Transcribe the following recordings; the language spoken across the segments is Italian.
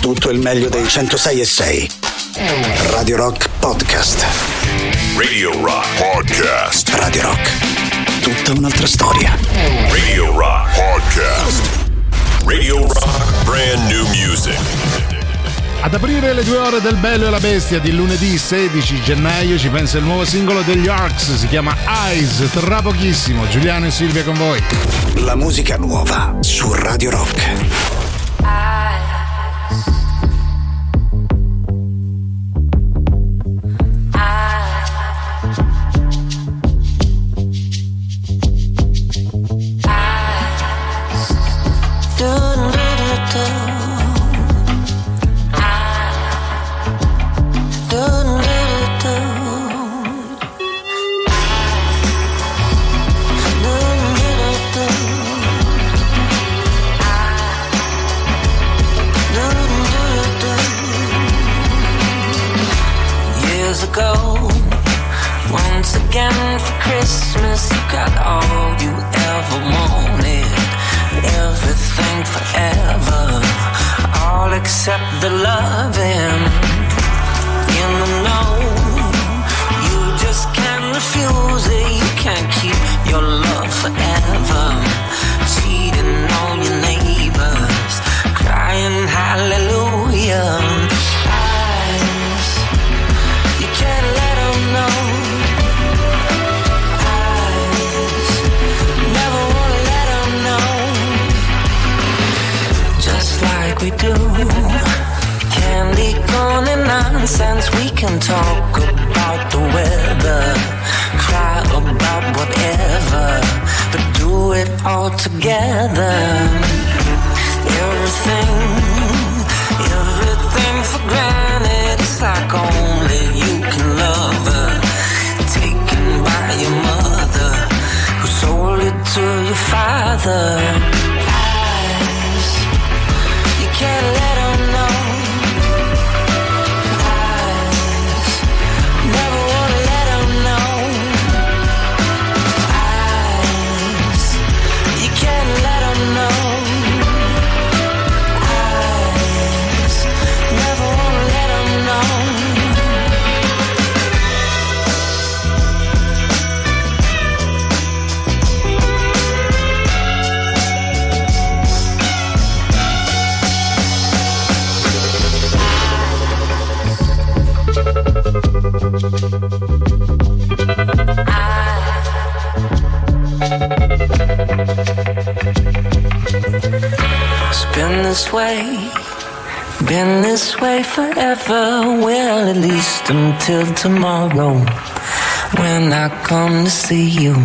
tutto il meglio dei 106 e 6. Radio Rock Podcast. Radio Rock Podcast. Radio Rock. Tutta un'altra storia. Radio Rock Podcast. Radio Rock Brand New Music. Ad aprire le due ore del Bello e la Bestia di lunedì 16 gennaio ci pensa il nuovo singolo degli Arcs, si chiama Eyes, tra pochissimo. Giuliano e Silvia con voi. La musica nuova su Radio Rock. See you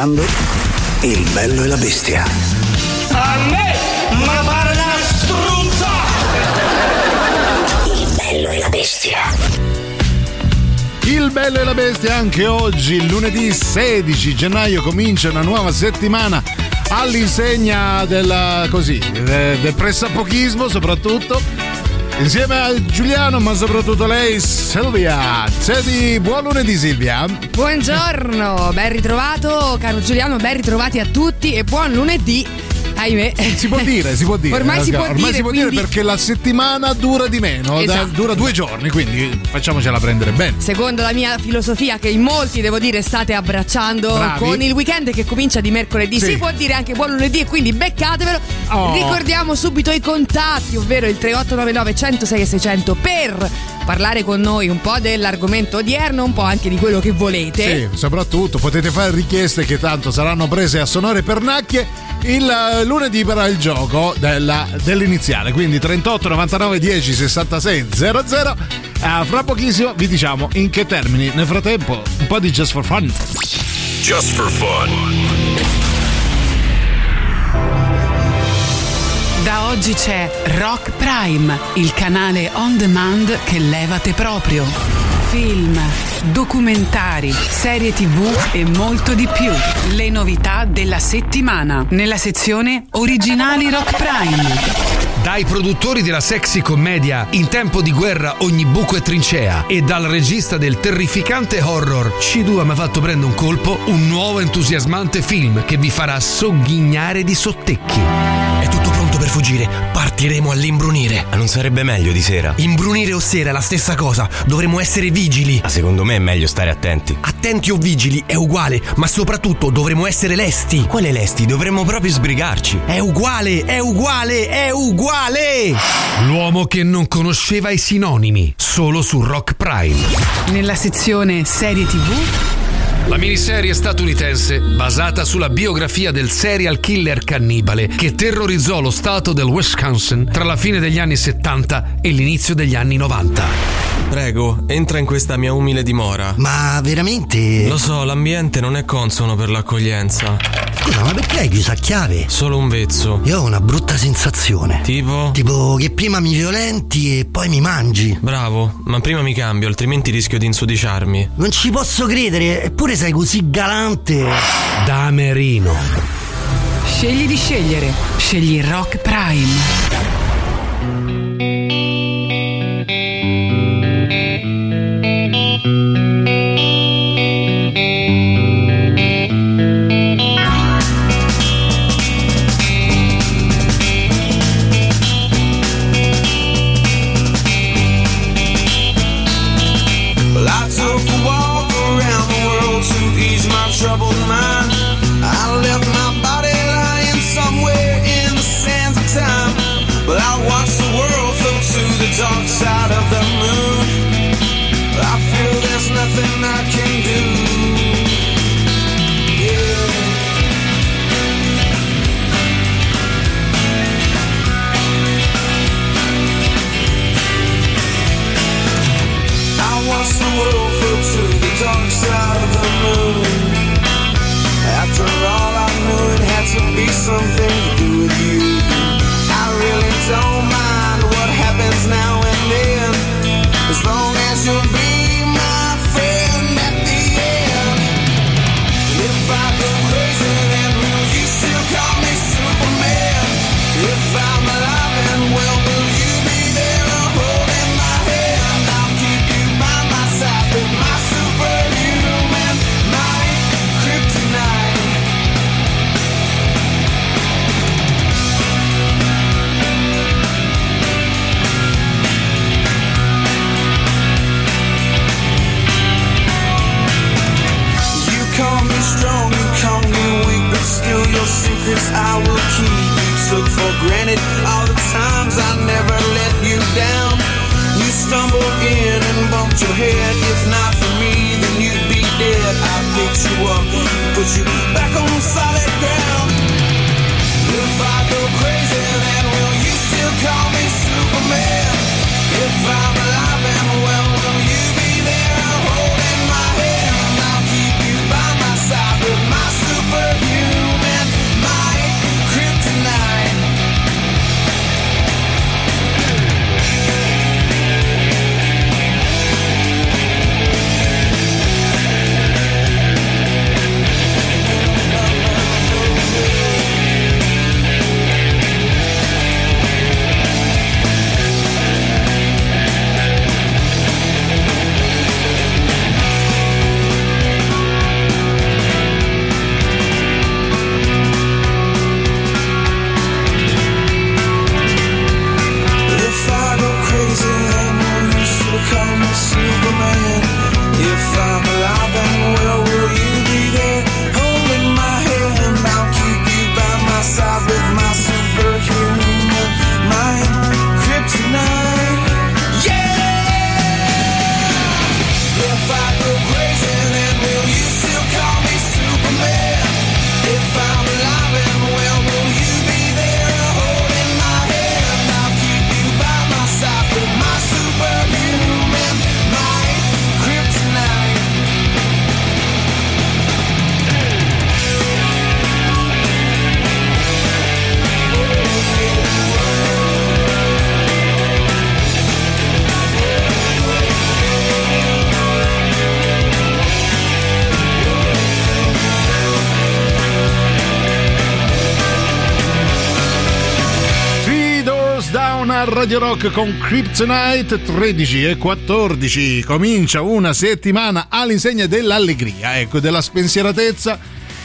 ascoltando Il bello e la bestia. A me, ma pare una struzza! Il bello e la bestia. Il bello e la bestia anche oggi, lunedì 16 gennaio, comincia una nuova settimana all'insegna del così, del pressapochismo soprattutto Insieme a Giuliano, ma soprattutto lei, Silvia. Senti, buon lunedì Silvia. Buongiorno, ben ritrovato caro Giuliano, ben ritrovati a tutti e buon lunedì ahimè. Si può dire, si può dire. Ormai si può Ormai dire. si può quindi... dire perché la settimana dura di meno, Esatto. da- dura due giorni, quindi facciamocela prendere bene. Secondo la mia filosofia, che in molti devo dire state abbracciando Bravi. con il weekend che comincia di mercoledì, Sì. si può dire anche buon lunedì e quindi beccatevelo. Oh. Ricordiamo subito i contatti, ovvero il 3899 106 e 600 per parlare con noi un po' dell'argomento odierno, un po' anche di quello che volete. Sì, soprattutto potete fare richieste che tanto saranno prese a sonore pernacchie. Il eh, lunedì però il gioco della- dell'iniziale, quindi 38 99 10 66 00. Eh, fra pochissimo vi diciamo in che termini. Nel frattempo, un po' di Just for Fun. Just for fun. Oggi c'è Rock Prime, il canale on demand che levate proprio. Film, documentari, serie tv e molto di più. Le novità della settimana nella sezione Originali Rock Prime. Dai produttori della sexy commedia In tempo di guerra ogni buco è trincea e dal regista del terrificante horror C2 mi ha fatto prendere un colpo, un nuovo entusiasmante film che vi farà sogghignare di sottecchi. Fuggire. Partiremo all'imbrunire. Ma non sarebbe meglio di sera? Imbrunire o sera è la stessa cosa. Dovremmo essere vigili. Ma secondo me è meglio stare attenti. Attenti o vigili è uguale, ma soprattutto dovremmo essere lesti. Quale lesti? Dovremmo proprio sbrigarci. È uguale, è uguale, è uguale! L'uomo che non conosceva i sinonimi, solo su Rock Prime. Nella sezione Serie tv La miniserie statunitense basata sulla biografia del serial killer cannibale che terrorizzò lo stato del Wisconsin tra la fine degli anni 70 e l'inizio degli anni 90. Prego, entra in questa mia umile dimora. Ma veramente? Lo so, l'ambiente non è consono per l'accoglienza. Scusa, ma perché hai chiuso a chiave? Solo un vezzo. Io ho una brutta sensazione. Tipo? Tipo che prima mi violenti e poi mi mangi. Bravo, ma prima mi cambio, altrimenti rischio di insudiciarmi. Non ci posso credere, eppure sei così galante. Damerino. Scegli di scegliere. Scegli Rock Prime. Radio Rock con Kryptonite 13 e 14. Comincia una settimana all'insegna dell'allegria, ecco, della spensieratezza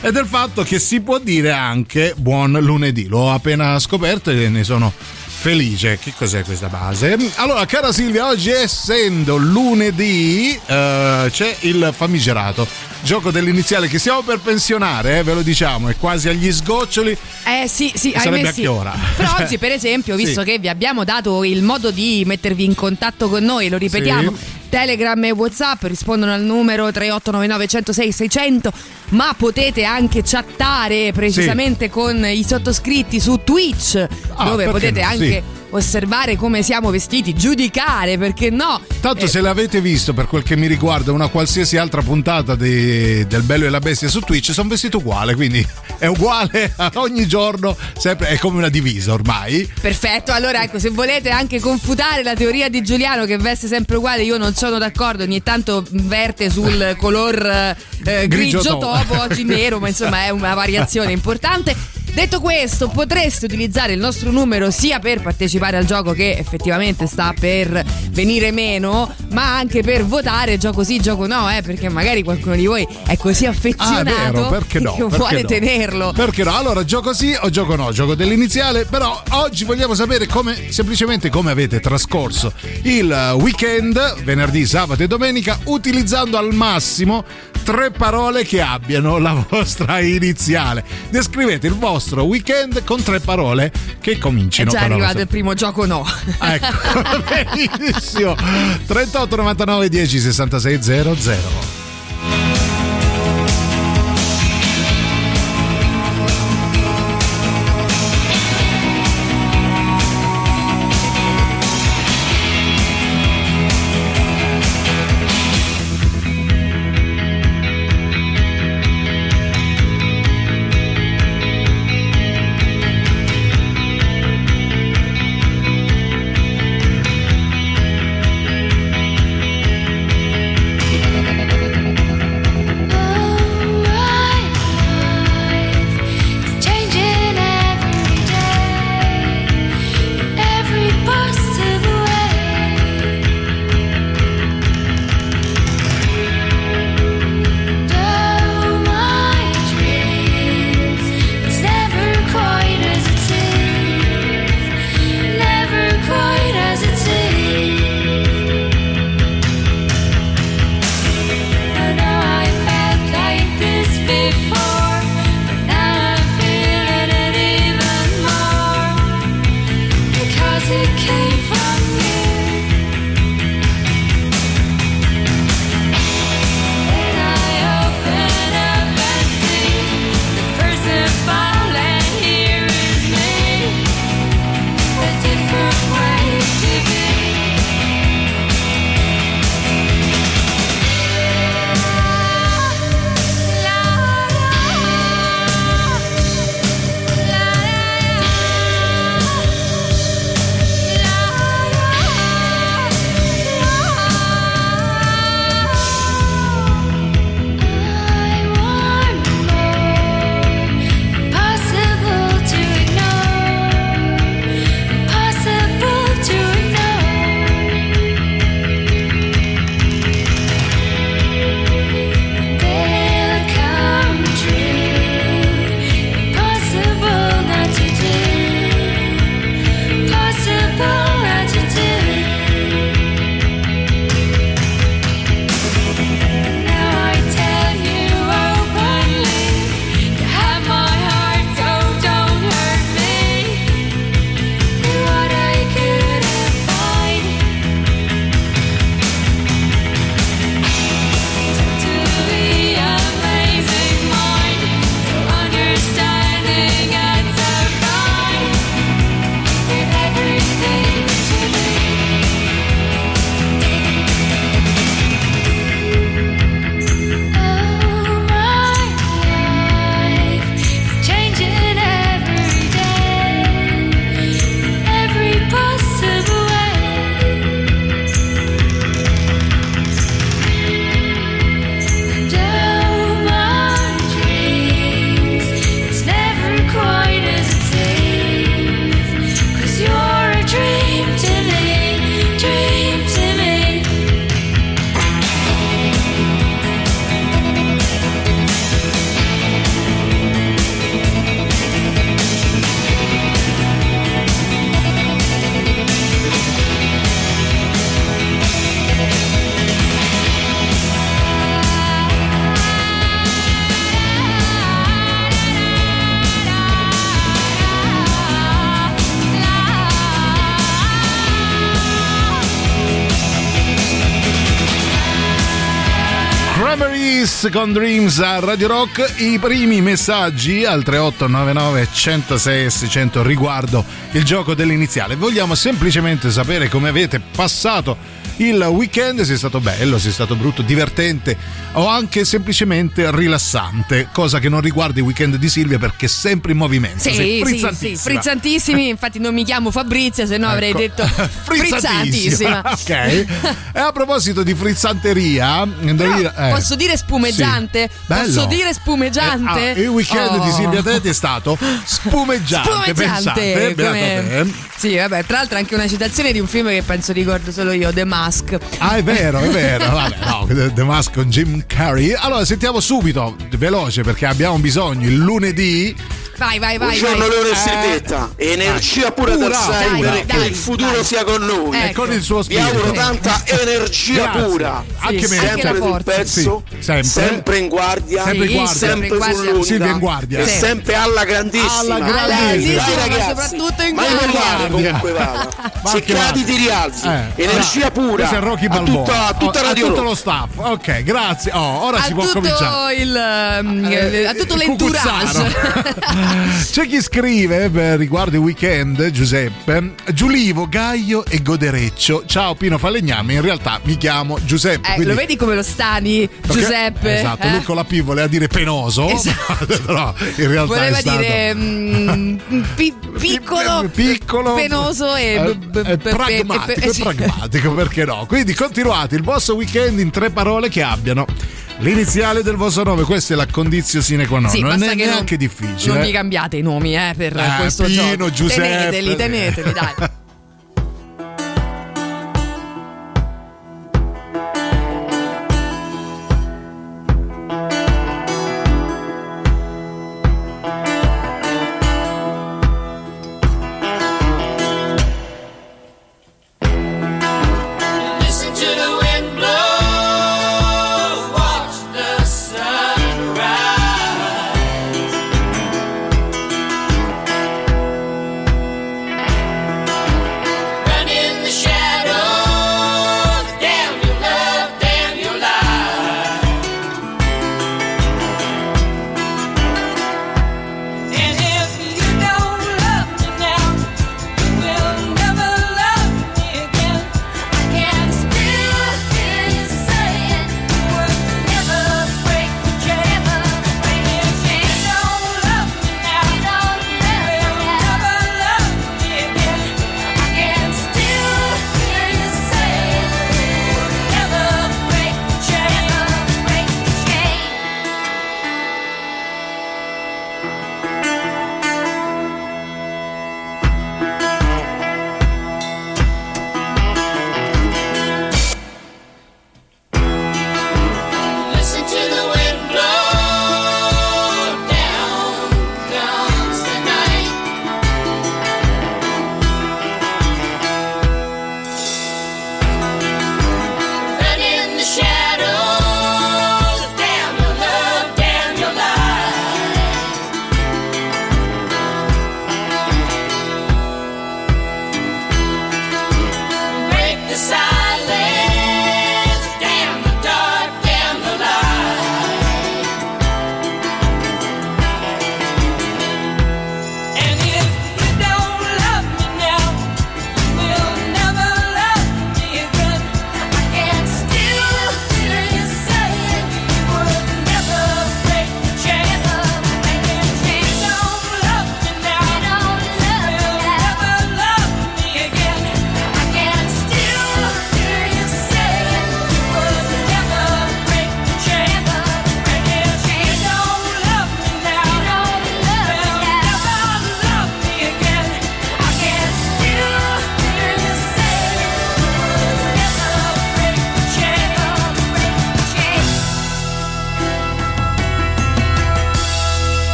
e del fatto che si può dire anche buon lunedì. L'ho appena scoperto e ne sono felice. Che cos'è questa base? Allora, cara Silvia, oggi essendo lunedì eh, c'è il famigerato gioco dell'iniziale che stiamo per pensionare, eh, ve lo diciamo, è quasi agli sgoccioli. Eh sì, sì, Sarebbe a sì. che ora? Però oggi, per esempio, visto Sì. che vi abbiamo dato il modo di mettervi in contatto con noi, lo ripetiamo. Sì. Telegram e Whatsapp rispondono al numero 3899 106 600, ma potete anche chattare precisamente con i sottoscritti su Twitch, Ah, dove potete no? anche Sì. osservare come siamo vestiti, giudicare, perché no? Tanto Eh, se l'avete visto per quel che mi riguarda una qualsiasi altra puntata di- del Bello e la Bestia su Twitch sono vestito uguale, quindi è uguale a ogni giorno, sempre, è come una divisa ormai. Perfetto, allora ecco, se volete anche confutare la teoria di Giuliano che veste sempre uguale, io non sono d'accordo, ogni tanto verte sul color eh, eh, Grigio grigio, topo. topo, oggi nero, ma insomma è una variazione importante. Detto questo, potreste utilizzare il nostro numero sia per partecipare al gioco che effettivamente sta per venire meno, ma anche per votare gioco sì, gioco no, eh, perché magari qualcuno di voi è così Ah, è affezionato vero, perché no? che perché vuole no? tenerlo. Perché no? Allora, gioco sì o gioco no? Gioco dell'iniziale, però oggi vogliamo sapere come, semplicemente come avete trascorso il weekend, venerdì, sabato e domenica, utilizzando al massimo tre parole che abbiano la vostra iniziale. Descrivete il vostro weekend con tre parole che È comincino già con la arrivato vostra- il primo gioco no. Ecco, benissimo. 38 99 10 66 00. Kiss con Dreams a Radio Rock. I primi messaggi al 3899 106 600 riguardo il gioco dell'iniziale. Vogliamo semplicemente sapere come avete passato il weekend, è stato bello, è stato brutto, divertente o anche semplicemente rilassante, cosa che non riguarda i weekend di Silvia perché è sempre in movimento. Sì, sei sì, frizzantissimi, infatti non mi chiamo Fabrizia, se no avrei Ecco. detto frizzantissima. ok. E a proposito di frizzanteria, indovina- eh, Posso dire spumeggiante? sì. Posso dire spumeggiante? Eh, ah, il weekend Oh. di Silvia Teti è stato spumeggiante, Spumeggiante, pensate, come-. Sì, vabbè, tra l'altro anche una citazione di un film che penso ricordo solo io, The Mask. Ah, è vero, è vero. Vabbè, no, The- Mask con Jim Carrey. Allora, sentiamo subito, veloce, perché abbiamo bisogno il lunedì. Vai, vai, vai. Buongiorno. Leone Eh. e Silvetta, energia pura Pura, d'Alzheimer pura. e che Dai, il futuro dai. sia con noi. E Ecco. con il suo Vi spirito. auguro tanta energia Grazie. pura. Anche me. Anche la sempre sul forza. pezzo, Sì, sempre. sempre. in guardia, Sempre in guardia. sempre Sempre in guardia. Silvia in guardia. e Sì. sempre alla grandissima. Alla Alla grandissima. grandissima, Dai, ma ragazzi, soprattutto in guardia. comunque vada. Ma Se anche cadi ti rialzi. Eh, Energia ah, pura. Questo è Rocky a Balboa. tutta, a tutta Oh, Radio a tutto lo staff. Ok, grazie. Oh, ora a si può cominciare. il ehm, Eh, a tutto il l'entourage. C'è chi scrive beh, riguardo i weekend, Giuseppe, Giulivo, Gaio e Godereccio. Ciao Pino Falegname, in realtà mi chiamo Giuseppe. Eh, quindi- lo vedi come lo stani, perché- Giuseppe? Esatto, eh? lui con la P voleva dire penoso, Esatto. però in realtà Voleva è stato... dire mm, pi- piccolo, piccolo penoso e, eh, b- b- eh, pe- pragmatico, e eh, sì. pragmatico perché no quindi continuate il vostro weekend in tre parole che abbiano l'iniziale del vostro nome questa è la condizione sine qua non Sì, non è che neanche non, difficile Non mi cambiate i nomi eh, per Eh, questo Pino, gioco. Giuseppe. Teneteli, teneteli, dai.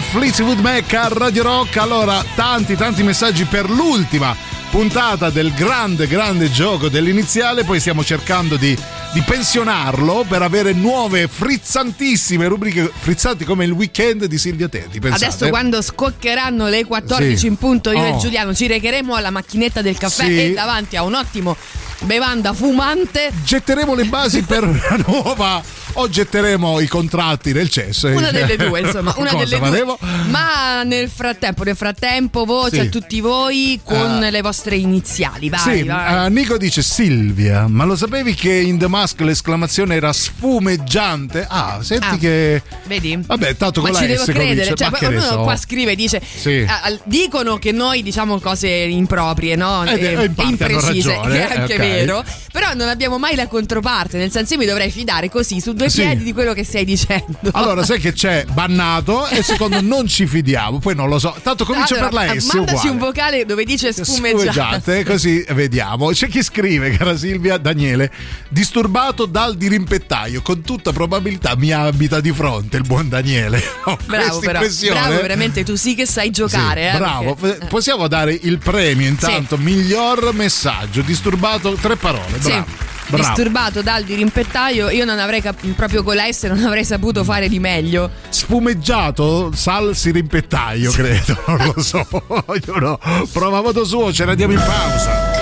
Fleetwood Mac a Radio Rock. Allora, tanti, tanti messaggi per l'ultima puntata del grande, grande gioco dell'iniziale. Poi stiamo cercando di, di pensionarlo per avere nuove frizzantissime rubriche frizzanti come il weekend di Silvia Teti. Pensate? Adesso quando scoccheranno le 14 Sì. in punto io Oh. e Giuliano ci recheremo alla macchinetta del caffè Sì. e davanti a un ottimo bevanda fumante Getteremo le basi per una nuova o getteremo i contratti nel cesso. una delle due insomma una delle due ma nel frattempo nel frattempo voce Sì. a tutti voi con Ah. le vostre iniziali vai, Sì, vai. eh, Nico dice Silvia, ma lo sapevi che in The Mask l'esclamazione era sfumeggiante? Ah, senti Ah, che... Vedi? Vabbè, tanto con ma la ci devo S credere, comincia, cioè, ma poi che ne uno so. qua scrive dice Sì. ah, dicono che noi diciamo cose improprie, no? Eh, E- eh, in parte hanno imprecise, ragione, che è anche ok. vero, però non abbiamo mai la controparte, nel senso io mi dovrei fidare così su due Sì. piedi di quello che stai dicendo. Allora, sai che c'è bannato e secondo non ci fidiamo, poi non lo so. Tanto comincia Allora, per la S mandaci uguale. un vocale dove dice sfumeggiante. Sfumeggiate, così vediamo. C'è chi scrive, cara Silvia, Daniele, disturbato dal dirimpettaio, con tutta probabilità mi abita di fronte il buon Daniele. Ho Bravo, però. Bravo, veramente tu sì che sai giocare. Sì, eh, bravo, perché- F- possiamo dare il premio intanto, miglior messaggio, disturbato, tre parole, Sì. bravo. bravo. Disturbato dal dirimpettaio, io non avrei cap- proprio con la S non avrei saputo fare di meglio. Sfumeggiato, salsi rimpettaio, credo, non lo so. Ognuno prova a modo suo, ce la diamo in pausa.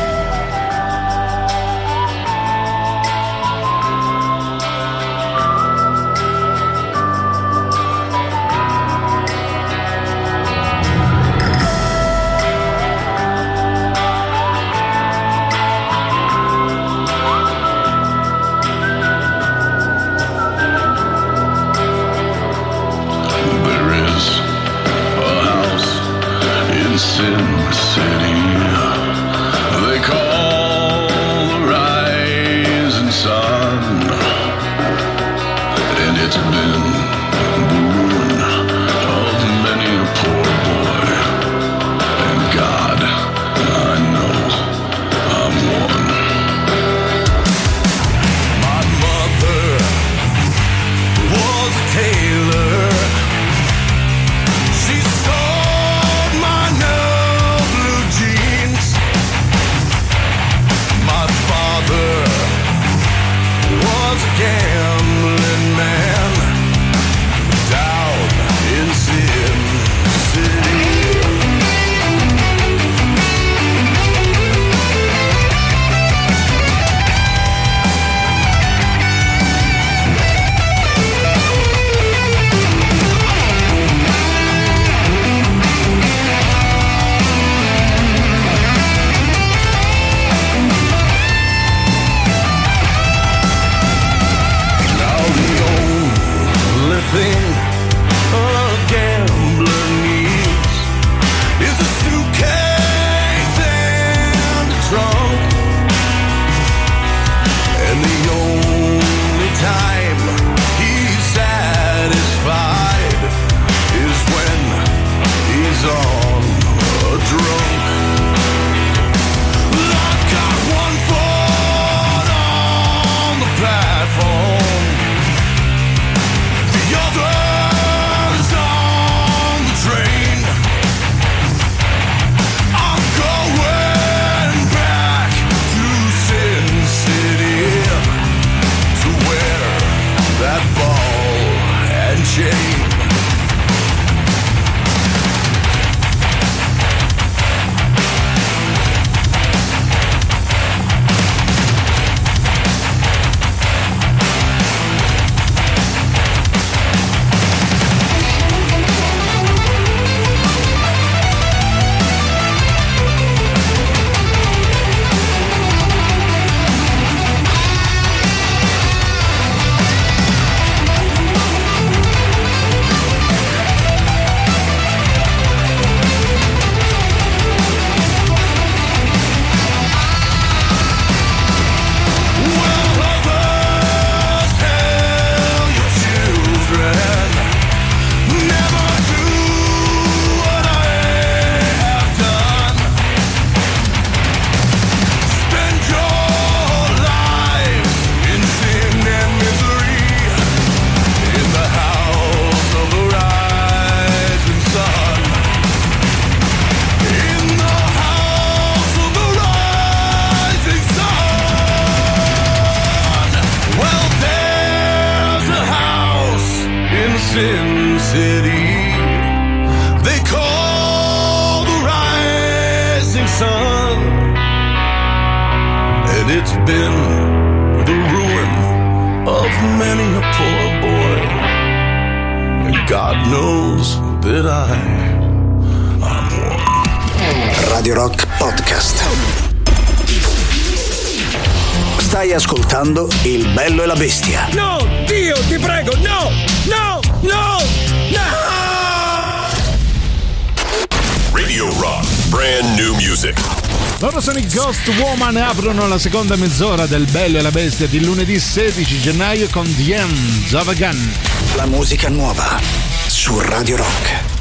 Aprono la seconda mezz'ora del Bello e la Bestia di lunedì 16 gennaio con The End of Gun. La musica nuova su Radio Rock.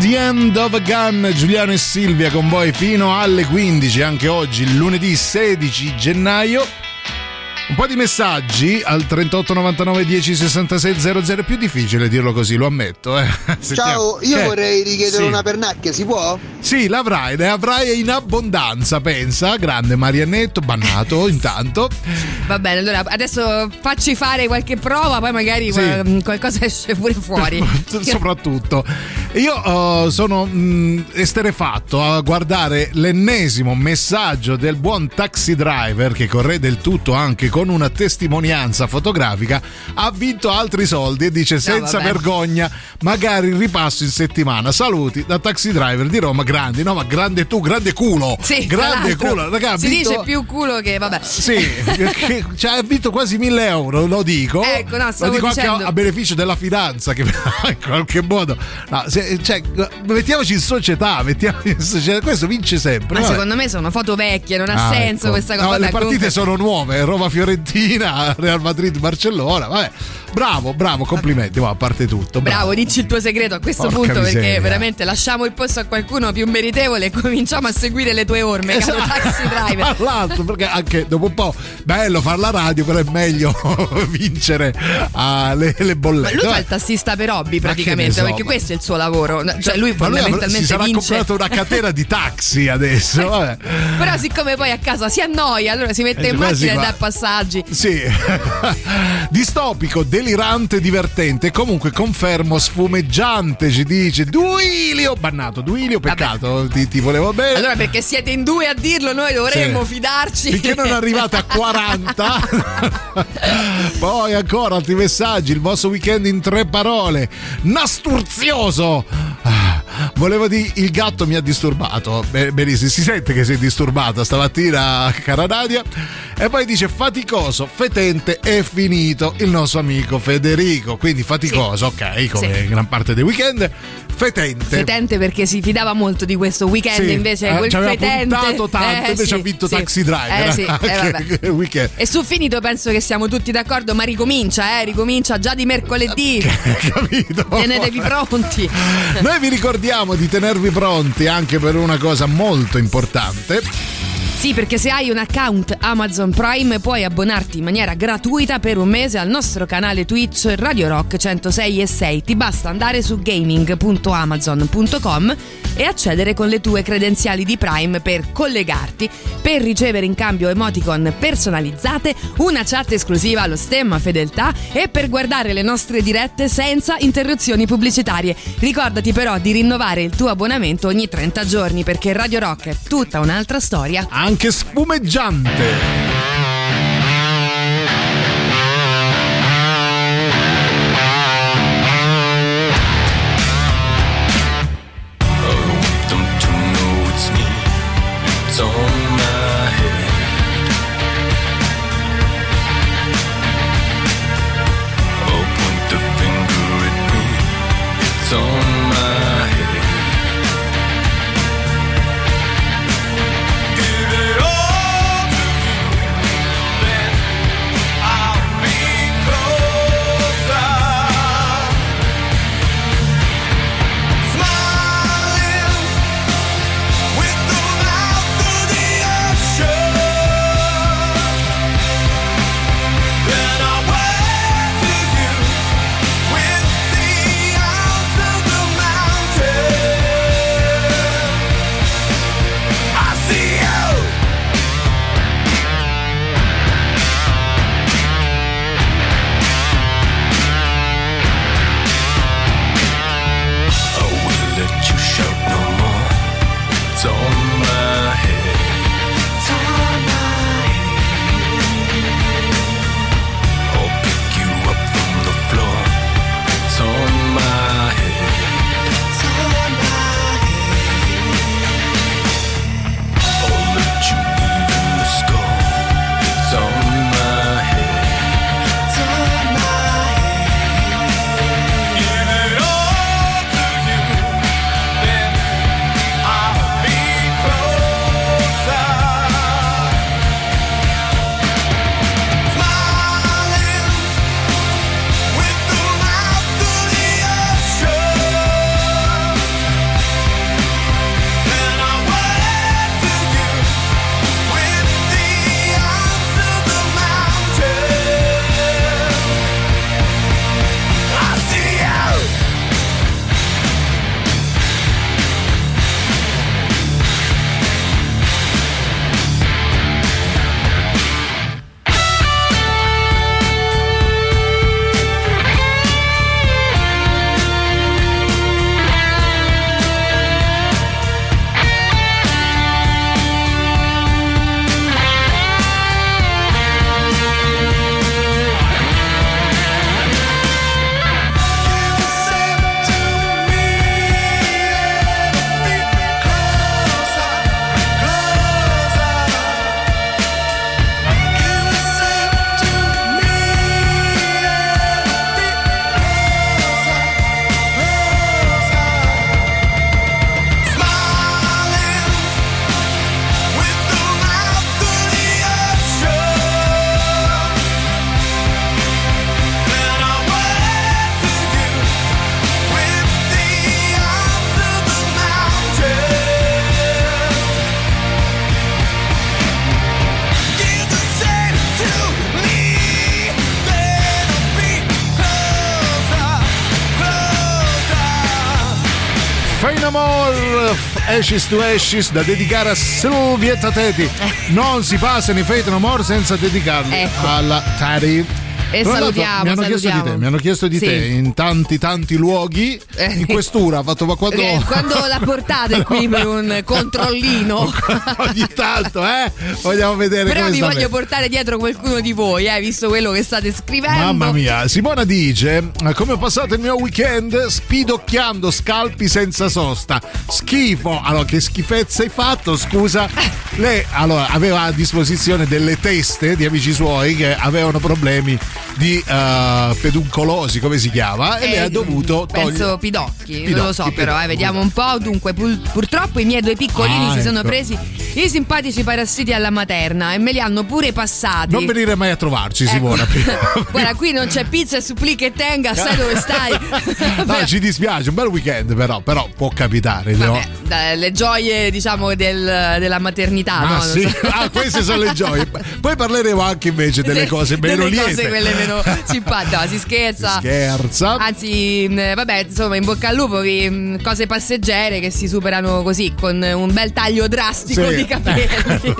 The End of a Gun, Giuliano e Silvia con voi fino alle 15, anche oggi, lunedì 16 gennaio. Un po' di messaggi al 38 99 10 66 00, è più difficile dirlo così, lo ammetto. Eh. Ciao, io Che- vorrei richiedere Sì. una pernacchia, si può? Sì, l'avrai, ne avrai in abbondanza, pensa. Grande Mariannetto, bannato intanto. Va bene, allora adesso facci fare qualche prova, poi magari Sì. qual- qualcosa esce pure fuori. soprattutto. Io eh, sono mh, esterefatto a guardare l'ennesimo messaggio del buon taxi driver che corre del tutto anche con una testimonianza fotografica. Ha vinto altri soldi e dice senza vabbè. vergogna, magari ripasso in settimana. Saluti da taxi driver di Roma, grandi, no, ma grande tu, grande culo. Sì, grande culo, raga, ha Si vinto- dice più culo che vabbè. sì, che, cioè, ha vinto quasi 1000 euro, lo dico. Ecco, no, lo dico anche a, dicendo- a beneficio della fidanza, che in qualche modo. no, se- cioè, mettiamoci in società, mettiamoci in società. Questo vince sempre. Ma vabbè. secondo me sono foto vecchie, non ha Ah, senso ecco. questa No, cosa. le Vabbè, partite comunque- sono nuove: Roma-Fiorentina, Real Madrid-Barcellona. Vabbè, bravo, bravo, complimenti. Ma a parte tutto, bravo. Bravo, dici il tuo segreto a questo Porca punto perché miseria. veramente lasciamo il posto a qualcuno più meritevole e cominciamo a seguire le tue orme, Esatto. taxi driver. Tra l'altro, perché anche dopo un po' bello fare la radio, però è meglio vincere ah, le, le Ma bollette. lui fa il tassista per hobby Ma praticamente, so, perché ma- questo è il suo Ma lavoro. Cioè lui Ma lui avrà- fondamentalmente si sarà vince. comprato una catena di taxi adesso. vabbè. Però siccome poi a casa si annoia, allora si mette Eh, in macchina e dà passaggi. Sì, distopico, delirante, divertente. Comunque confermo sfumeggiante. Ci dice Duilio. Bannato, Duilio, peccato. Ti, ti volevo bene. Allora perché siete in due a dirlo, noi dovremmo Sì. fidarci. Finché non arrivate a 40, poi ancora altri messaggi. Il vostro weekend in tre parole: nasturzioso. Volevo dire, il gatto mi ha disturbato. Be- Benissimo, si sente che sei disturbata stamattina, cara Nadia. E poi dice faticoso, fetente e finito il nostro amico Federico. Quindi faticoso, ok, come Sì. gran parte dei weekend. Fetente. Fetente perché si fidava molto di questo weekend, Sì, invece eh, quel ci aveva fetente puntato tanto, eh, invece sì, ha vinto sì. Taxi Driver. Eh sì, eh, vabbè. E su finito penso che siamo tutti d'accordo, ma ricomincia, eh, ricomincia già di mercoledì. Capito? Tenetevi pronti. Noi vi ricordiamo di tenervi pronti anche per una cosa molto importante. Sì, perché se hai un account Amazon Prime puoi abbonarti in maniera gratuita per un mese al nostro canale Twitch Radio Rock 106 e 6. Ti basta andare su gaming.amazon.com e accedere con le tue credenziali di Prime per collegarti, per ricevere in cambio emoticon personalizzate, una chat esclusiva allo stemma fedeltà e per guardare le nostre dirette senza interruzioni pubblicitarie. Ricordati però di rinnovare il tuo abbonamento ogni 30 giorni perché Radio Rock è tutta un'altra storia. Anche sfumeggiante. Ashes to Ashes da dedicare a Silvietta Teti. Non si passa in Fate No More senza dedicarli Ecco. alla Tati. E Tra salutiamo, mi hanno chiesto di salutiamo. te, mi hanno chiesto di Sì. te in tanti tanti luoghi in questura, ha fatto ma quando Eh, quando la portate qui per un controllino ogni tanto, eh? Vogliamo vedere però vi voglio bene. portare dietro qualcuno di voi eh, visto quello che state scrivendo Mamma mia, Simona dice: Come ho passato il mio weekend spidocchiando scalpi senza sosta. Schifo. Allora, che schifezza hai fatto? Scusa. Lei allora, aveva a disposizione delle teste di amici suoi che avevano problemi di eh, peduncolosi, come si chiama, e Eh, lei ha dovuto togliere. Penso Pidocchi, non lo Pidocchi, so però, Pidocchi. eh, vediamo un po'. Dunque, pur- purtroppo i miei due piccolini Ah, si sono ecco. presi i simpatici parassiti alla materna e me li hanno pure passati. Non venire mai a trovarci, Ecco. Simona. Guarda, qui non c'è pizza suppli che tenga, sai dove stai? no, ci dispiace, un bel weekend, però, però può capitare. no? Vabbè, dai, le gioie, diciamo, del- della maternità, Ah, no? Sì? so. Ah, queste sono le gioie. Poi parleremo anche invece delle cose meno delle liete. cose quelle meno simpatiche. No, si scherza. Scherza. Anzi, mh, vabbè, insomma, in bocca al lupo, mh, cose passeggere che si superano così, con un bel taglio drastico Sì. Di capelli.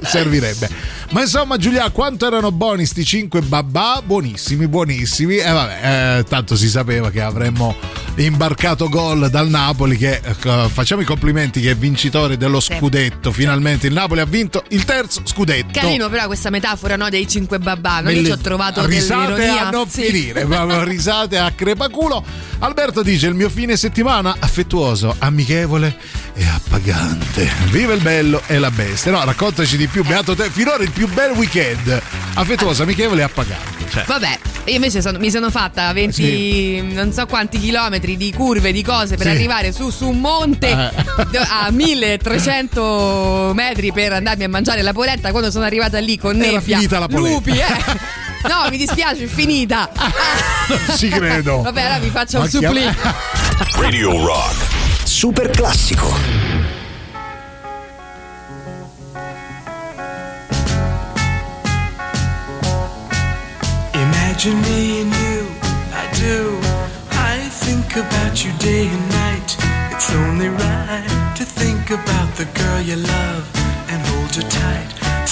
Servirebbe. Ma insomma, Giulia, quanto erano buoni sti 5 babà? Buonissimi, buonissimi. E vabbè, eh, tanto si sapeva che avremmo imbarcato gol dal Napoli. Che eh, facciamo i complimenti che è vincitore dello scudetto. Finalmente il Napoli ha vinto il terzo scudetto. Carino, però, questa metafora no, dei cinque babà. No? Io Belle- ci ho trovato risate a non Sì. finire, risate a crepaculo. Alberto dice: Il mio fine settimana affettuoso, amichevole e appagante. Viva il bello e la bestia. No, raccontaci di più. Beato te, finora il più bel weekend. Affettuoso, amichevole e appagante. Cioè, Vabbè, io invece sono- mi sono fatta 20, non so quanti chilometri di curve, di cose per Sì. arrivare su, su un monte do- a 1300 metri per andarmi a mangiare la polenta. Quando sono arrivata lì con Era nebbia, finita la polenta. lupi, eh. No, mi dispiace, è finita. non ci credo. Vabbè, allora vi faccio un Ma chiam- supplì. Radio Rock. Super classico.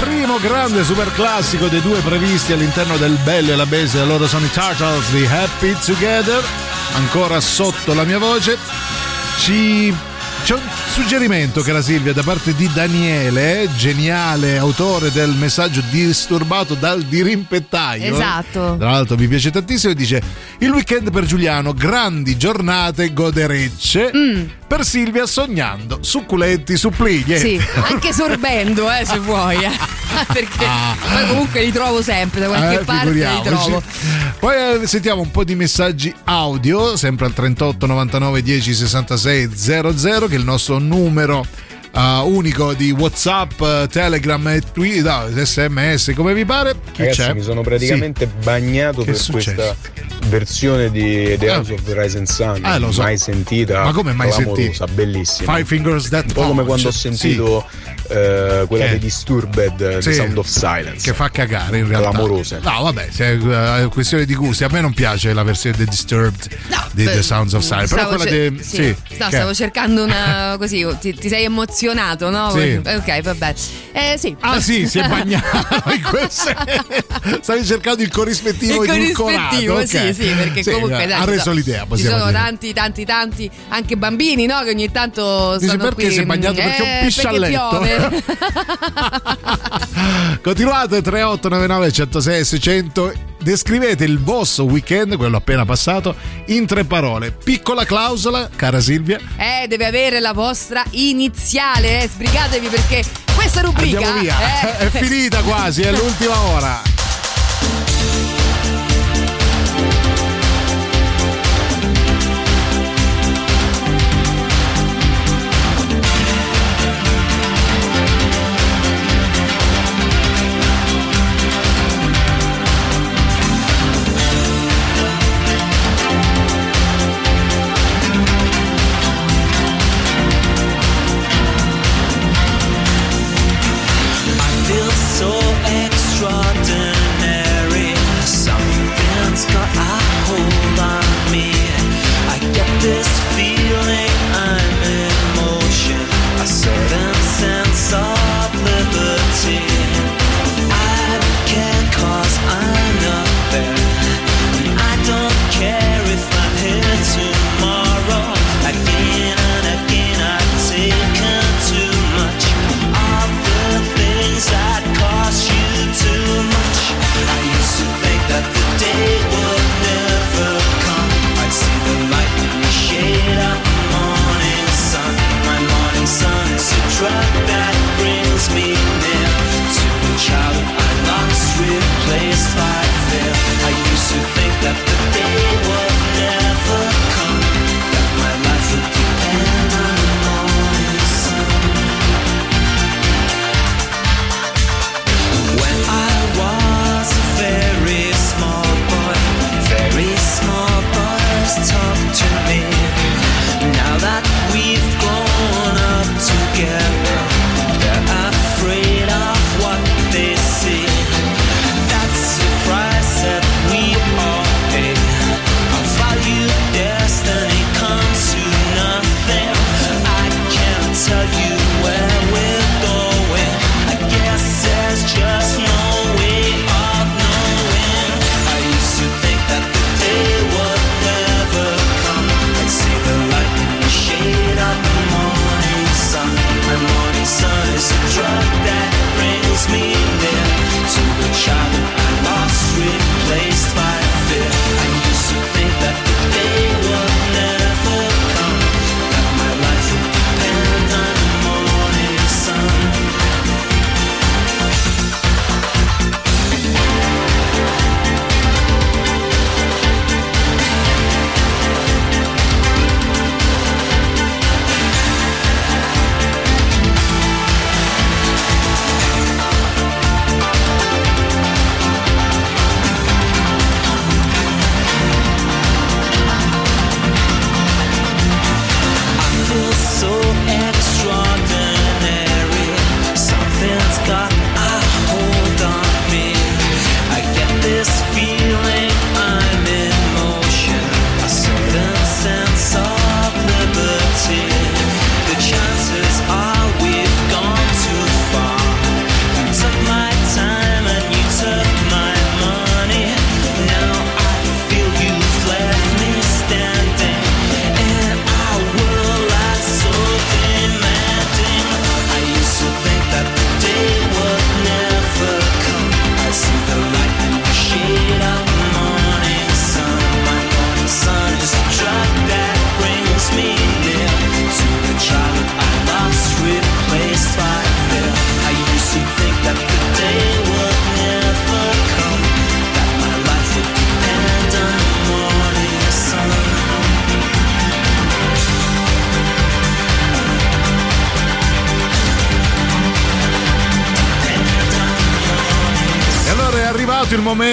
Primo grande super classico dei due previsti all'interno del Bello e la Bestia, loro sono i Turtles di Happy Together, ancora sotto la mia voce. Ci c'è un suggerimento, cara Silvia, da parte di Daniele, geniale autore del messaggio disturbato dal dirimpettaio. Esatto. Tra l'altro mi piace tantissimo e dice il weekend per Giuliano, grandi giornate goderecce. Per Silvia sognando, succulenti, niente. Sì, anche sorbendo, eh, se vuoi. eh. Perché poi comunque li trovo sempre, da qualche Ah. Eh, parte li trovo. Poi eh, sentiamo un po' di messaggi audio, sempre al 38 99 10 66 00, che è il nostro numero eh, unico di WhatsApp, eh, Telegram e Twitter, no, SMS, come vi pare. Chi Ragazzi, c'è? mi sono praticamente Sì. bagnato Che per questa versione di The House of the Rising Sun. Ah, lo so. Mai sentita. Ma come mai sentita? Bellissima. Five Fingers Death Un po' come quando ho sentito eh, quella Che? di Disturbed, eh, Sì. The Sound of Silence. Che fa cagare in realtà. Clamorosa. No, vabbè, se è eh, questione di gusti. A me non piace la versione di Disturbed di beh, The Sounds of Silence. Però quella cer- di. sì. Sì, No, che- stavo cercando una così, ti, ti sei emozionato, no? Sì. Ok, vabbè. Eh sì. Ah sì, si è bagnato in quel senso. Stavi cercando il corrispettivo Il corrispettivo, ok. sì, sì, perché Sì, comunque dai, ha reso l'idea, Ci sono dire. tanti, tanti, tanti anche bambini, no? Che ogni tanto Dici, stanno perché qui. si è bagnato? Perché Eh, un piscialletto. perché Continuate 3899 106 600. Descrivete il vostro weekend, quello appena passato, in tre parole. Piccola clausola, cara Silvia. Eh, deve avere la vostra iniziale, eh. Sbrigatevi perché questa rubrica eh, È finita quasi, è l'ultima ora.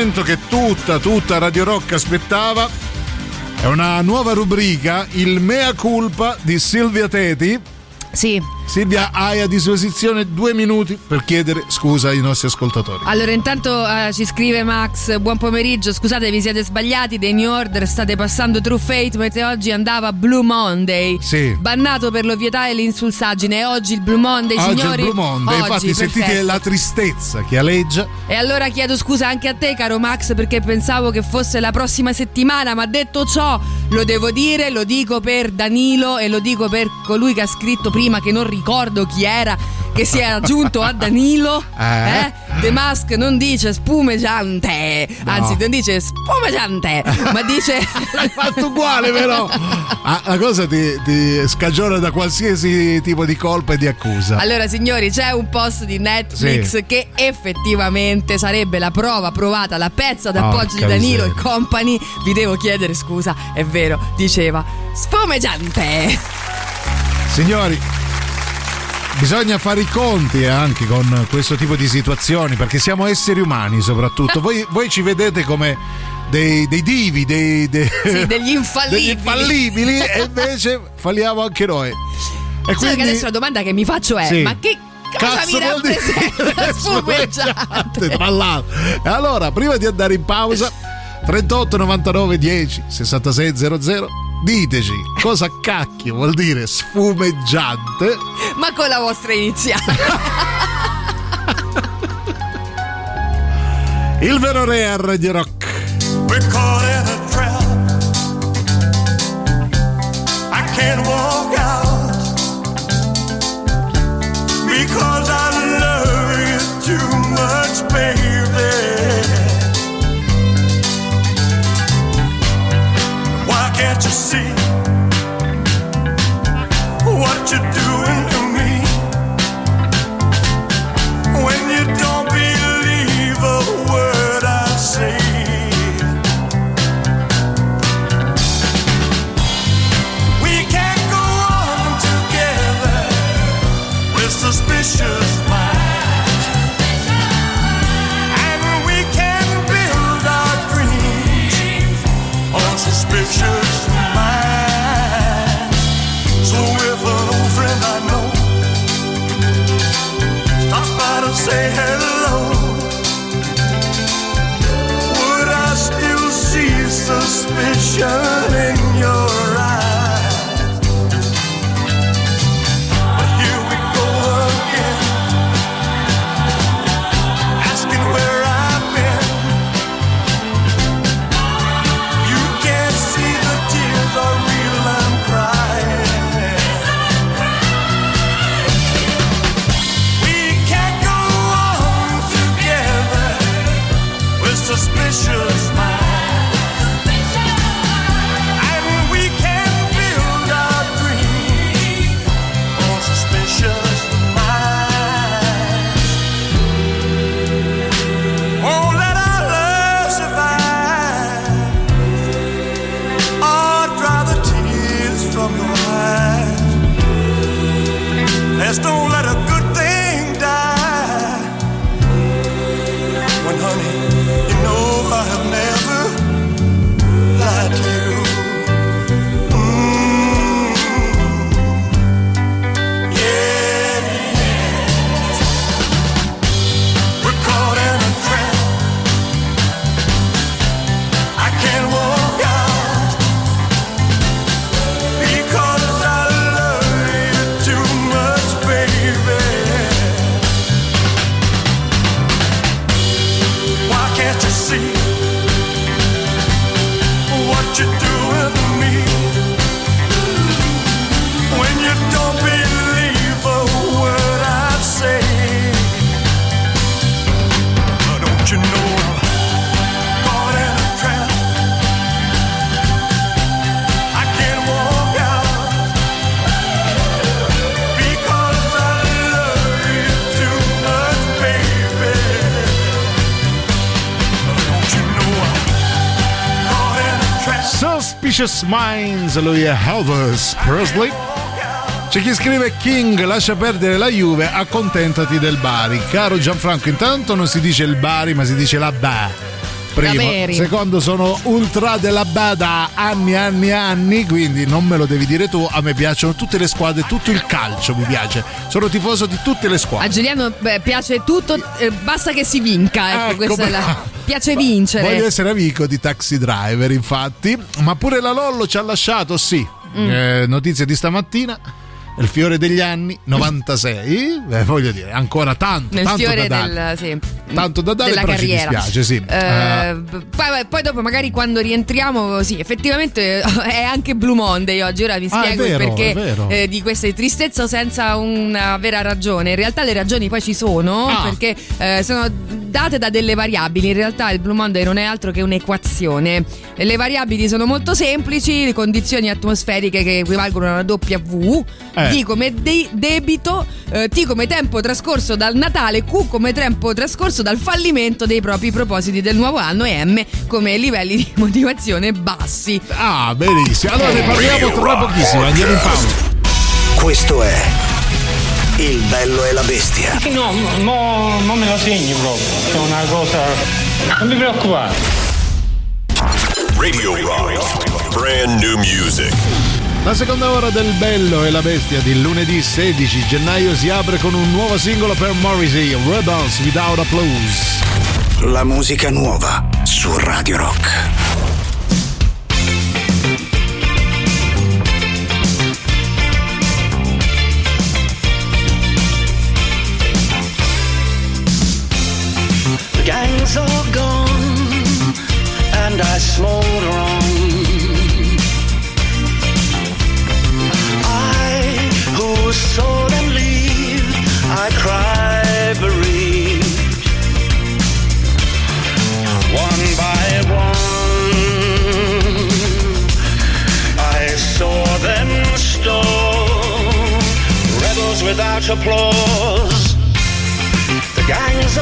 Momento che tutta, tutta Radio Rock aspettava. È una nuova rubrica, il mea culpa di Silvia Teti. Sì. Silvia, hai a disposizione due minuti per chiedere scusa ai nostri ascoltatori. Allora, intanto eh, ci scrive Max: Buon pomeriggio. Scusate, vi siete sbagliati. Dei New Order state passando True Fate, mentre oggi andava Blue Monday. Sì. Bannato per l'ovvietà e l'insulsaggine. Oggi il Blue Monday, Oggi signori. il Blue Monday, Oggi, infatti sentite perfetto. la tristezza che aleggia. E allora chiedo scusa anche a te, caro Max, perché pensavo che fosse la prossima settimana, ma detto ciò, lo devo dire, lo dico per Danilo e lo dico per colui che ha scritto prima, che non ricordo chi era, che si è aggiunto a Danilo. Eh? The Mask non dice spumeggiante, anzi non dice spumeggiante, ma dice... L'hai fatto uguale però! Ah, la cosa ti, ti scagiona da qualsiasi tipo di colpa e di accusa. Allora, signori, c'è un post di Netflix Sì. che effettivamente sarebbe la prova provata, la pezza d'appoggio Porca di Danilo e company. Vi devo chiedere scusa, è vero, diceva sfumeggiante. Signori, bisogna fare i conti anche con questo tipo di situazioni perché siamo esseri umani soprattutto. Voi, voi ci vedete come dei, dei divi, dei, dei- Sì, degli infallibili. degli infallibili e invece falliamo anche noi. E che quindi adesso la domanda che mi faccio è: Sì. ma che cosa Cazzo mi vuol dire? l'altro. E allora, prima di andare in pausa, 38 99 10 66 00, diteci cosa cacchio vuol dire sfumeggiante. ma con la vostra iniziale. Il vero re a Radio Rock. See Suspicious Minds, lui è Elvis Presley. C'è chi scrive King, lascia perdere la Juve, accontentati del Bari. Caro Gianfranco, intanto non si dice il Bari, ma si dice la Ba. Primo. Secondo, sono ultra della Ba da anni, anni, anni, quindi non me lo devi dire tu. A me piacciono tutte le squadre, tutto il calcio mi piace. Sono tifoso di tutte le A squadre. Giuliano beh, piace tutto, eh, basta che si vinca. Ecco, Ecco, la. Piace vincere. Voglio essere amico di Taxi Driver, infatti. Ma pure la Lollo ci ha lasciato, sì. Mm. Eh, notizie di stamattina. Il fiore degli anni 96, eh, voglio dire, ancora tanto, Nel tanto fiore da dare. del, sì, Tanto da dare, della carriera. dispiace, sì. Eh, Eh, poi, poi dopo, magari quando rientriamo, sì, effettivamente è anche Blue Monday oggi. Ora vi Ah, spiego vero, il perché eh, di questa tristezza senza una vera ragione. In realtà le ragioni poi ci sono Ah. perché eh, sono date da delle variabili. In realtà il Blue Monday non è altro che un'equazione. Le variabili sono molto semplici, le condizioni atmosferiche che equivalgono a una W, Eh. D come de- debito, eh, T come tempo trascorso dal Natale, Q come tempo trascorso dal fallimento dei propri propositi del nuovo anno e M come livelli di motivazione bassi. Ah, benissimo. Allora ne parliamo tra pochissimo, andiamo in pausa. Questo è Il bello e la bestia. No, no, non me lo segni proprio. È una cosa. Non mi preoccupare. Radio Rock. Brand new music. La seconda ora del Bello e la Bestia di lunedì 16 gennaio si apre con un nuovo singolo per Morrissey, Rebels Without Applause. La musica nuova su Radio Rock. The gang's all gone, and I smolder on. Who saw them leave, I cry bereaved. One by one, I saw them stone. Rebels without applause. The gang's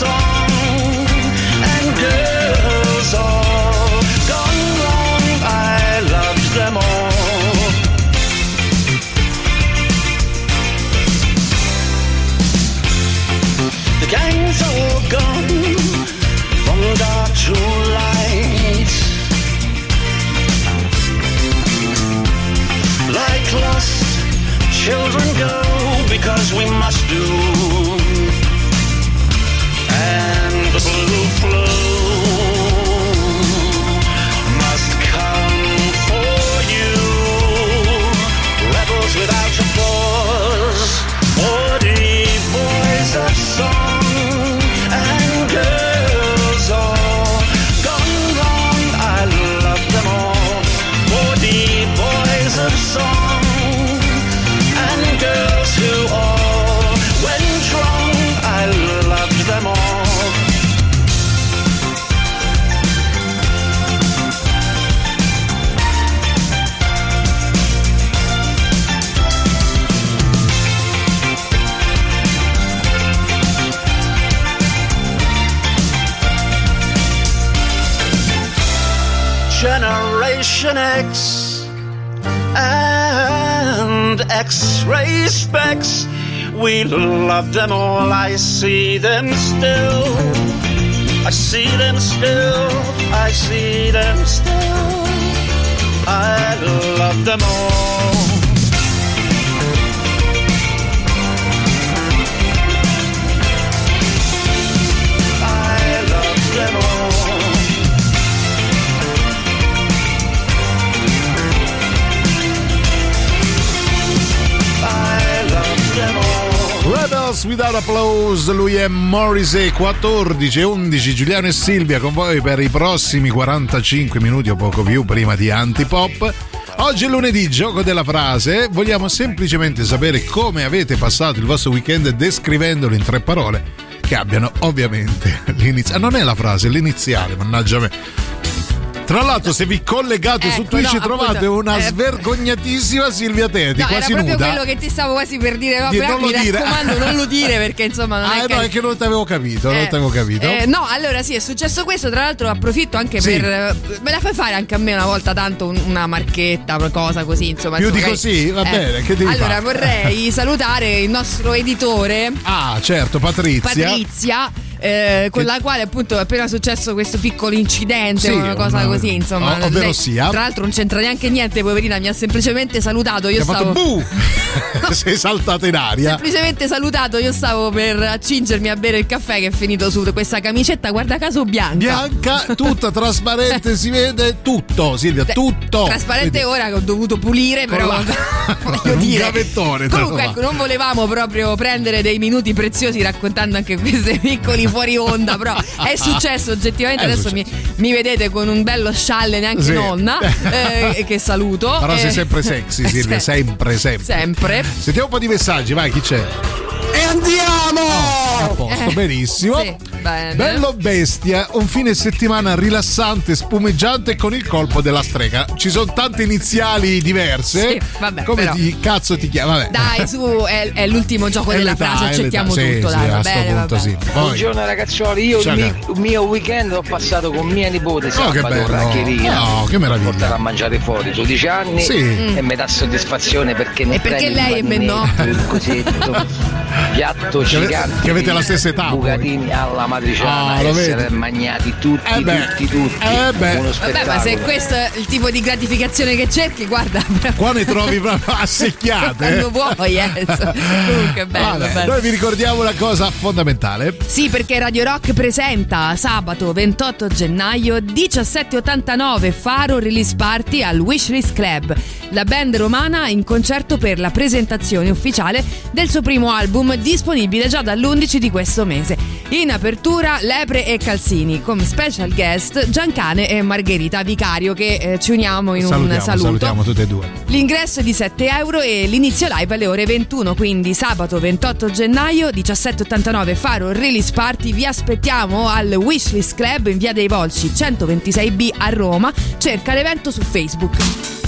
song X-ray. We love them all. I see them still. I see them still. I see them still. I love them all. Dance Without Applause, lui è Morrissey 14 e 11, Giuliano e Silvia con voi per i prossimi 45 minuti o poco più prima di Antipop. Oggi è lunedì, gioco della frase, vogliamo semplicemente sapere come avete passato il vostro weekend descrivendolo in tre parole che abbiano ovviamente l'inizio. Non è la frase, è l'iniziale, mannaggia me. Tra l'altro, se vi collegate su Ecco, Twitch no, trovate appunto, una eh, svergognatissima Silvia Teti, No, era quasi proprio nuda. quello che ti stavo quasi per dire. Di- Vabbè, non lo mi dire. raccomando, non lo dire perché insomma non Ah, è no, che. è che non ti avevo capito, non Eh, ti avevo capito. eh, no, allora sì, è successo questo. Tra l'altro, approfitto anche Sì. per. eh, Me la fai fare anche a me una volta tanto un- una marchetta, qualcosa così. Insomma, Più insomma, di così? Va bene, che devi Allora, fare? vorrei salutare il nostro editore. Ah, certo, Patrizia. Patrizia, eh, con la quale appunto è appena successo questo piccolo incidente, Sì, una cosa una- così, insomma. o- ovvero Lei, sia- Tra l'altro non c'entra neanche niente, poverina, mi ha semplicemente salutato. Io Ti stavo. fatto buh! Sei saltata in aria. Semplicemente salutato, io stavo per accingermi a bere il caffè che è finito su questa camicetta, guarda caso bianca. Bianca, tutta trasparente, si vede tutto, Silvia, tutto. Trasparente Vedi, ora che ho dovuto pulire, però la- voglio dire. gavettone. Comunque, ecco, non volevamo proprio prendere dei minuti preziosi raccontando anche questi piccoli fuori onda, però è successo oggettivamente. È Adesso mi, mi vedete con un bello scialle, neanche Sì. nonna, eh, che saluto. Però sei Eh, sempre sexy, Silvia, sì. sempre, sempre. Sempre. Sentiamo un po' di messaggi, vai, chi c'è? E andiamo! A posto, Eh, benissimo. sì, bene. Bello bestia, un fine settimana rilassante, spumeggiante con il colpo della strega. Ci sono tante iniziali diverse. Sì, vabbè, Come però. ti cazzo ti chiama? Vabbè. Dai, su, è, è l'ultimo gioco È della l'età, frase, accettiamo. Sì, tutto. sì, dai, va bene, va punto bene. sì. Poi- Buongiorno ragazzuoli, io il mio, il mio weekend l'ho passato con mia nipote Oh, che bello. raccherina. Oh, che meraviglia. Portata a mangiare fuori, 12 anni Sì. e mi dà soddisfazione perché ne E perché lei e me no? Piatto gigante. che avete la stessa età. Bucatini alla matriciana, Ah, lo essere vedi? magnati tutti, Eh beh. tutti, tutti. Eh beh. Uno Vabbè, ma se spettacolo. questo è il tipo di gratificazione che cerchi, guarda. Qua ne trovi proprio assecchiate. Quando vuoi, eh. Comunque, bello, Vabbè, bello. noi vi ricordiamo una cosa fondamentale. Sì, perché Radio Rock presenta sabato 28 gennaio 1789 Faro Release Party al Wishlist Club. La band romana in concerto per la presentazione ufficiale del suo primo album disponibile già dall'11 di questo mese. In apertura Lepre e Calzini con special guest Giancane e Margherita Vicario che eh, ci uniamo in salutiamo, un saluto. salutiamo tutte e due. L'ingresso è di 7 euro e l'inizio live alle ore 21, quindi sabato 28 gennaio 1789 Faro Release Party. Vi aspettiamo al Wishlist Club in via dei Volci 126B a Roma. Cerca l'evento su Facebook.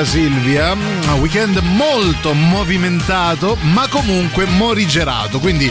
Cara Silvia, un weekend molto movimentato, ma comunque morigerato, quindi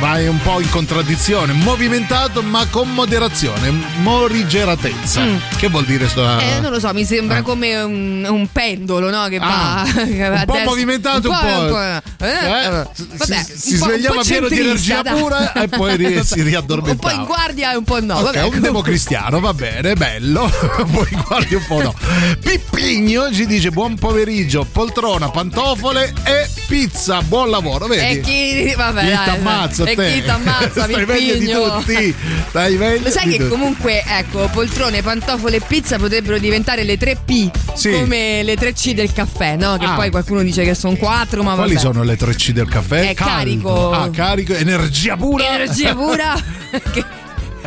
vai un po' in contraddizione, movimentato ma con moderazione, morigeratezza. Mm. Che vuol dire sto? Eh, non lo so, mi sembra Eh. come un, un pendolo, no? Che va Ah, va a un po' destra, movimentato, un po'. eh, Eh, vabbè, si, si svegliava pieno di energia pura e poi ri- si Un po' riaddormentava. in guardia e un po' no. Ok, vabbè, un democristiano, va bene, bello. Poi guardi un po' no. Pippigno ci dice buon pomeriggio, poltrona, pantofole e pizza, buon lavoro, vedi? E chi, vabbè, Chi dai, t'ammazza e te? chi t'ammazza, Stai meglio di tutti. Stai meglio Lo sai che tutti. comunque, ecco, poltrone, pantofole e pizza potrebbero diventare le 3 P, Sì. come le 3 C del caffè, no? Che Ah. poi qualcuno dice che sono 4, ma Quali vabbè. sono le 3C del caffè? È Caldo. carico. Ah, carico, energia pura. Energia pura. Che-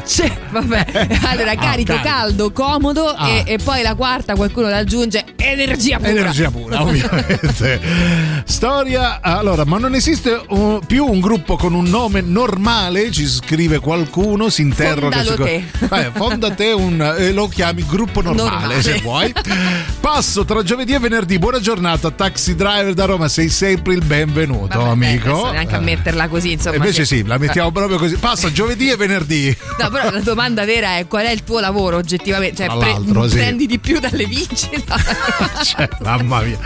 C'è, vabbè. Allora, carico, carico. caldo, comodo Ah. e, e poi la quarta qualcuno la aggiunge energia pura. Energia pura, ovviamente. Storia. Allora, ma non esiste un- più un gruppo con un nome normale? Ci scrive qualcuno, si interroga. Fondalo te. Eh, fonda te un. eh, lo chiami gruppo normale, Normale. se vuoi. Passo tra giovedì e venerdì. Buona giornata, taxi driver da Roma. Sei sempre il benvenuto, Vabbè, amico. adesso neanche a metterla così, insomma. Invece sì, la mettiamo proprio così. Passa giovedì e venerdì. No, però la domanda vera è qual è il tuo lavoro oggettivamente? Cioè, pre- sì. prendi di più dalle vincite? Cioè, mamma mia.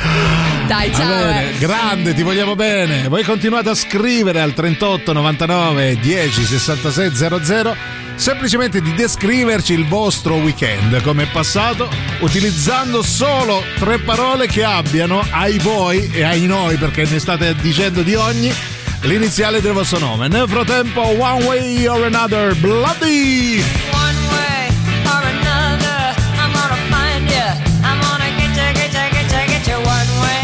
Dai, ciao. Bene, eh. grande, ti vogliamo bene. Voi continuate a scrivere al 38 99 10 66 00 semplicemente di descriverci il vostro weekend, come è passato, utilizzando solo tre parole che abbiano ai voi e ai noi, perché ne state dicendo di ogni, l'iniziale del vostro nome. Nel frattempo, One Way or Another, Bloody! One way or another, I'm gonna find you. I'm gonna get you, get you, get you. One way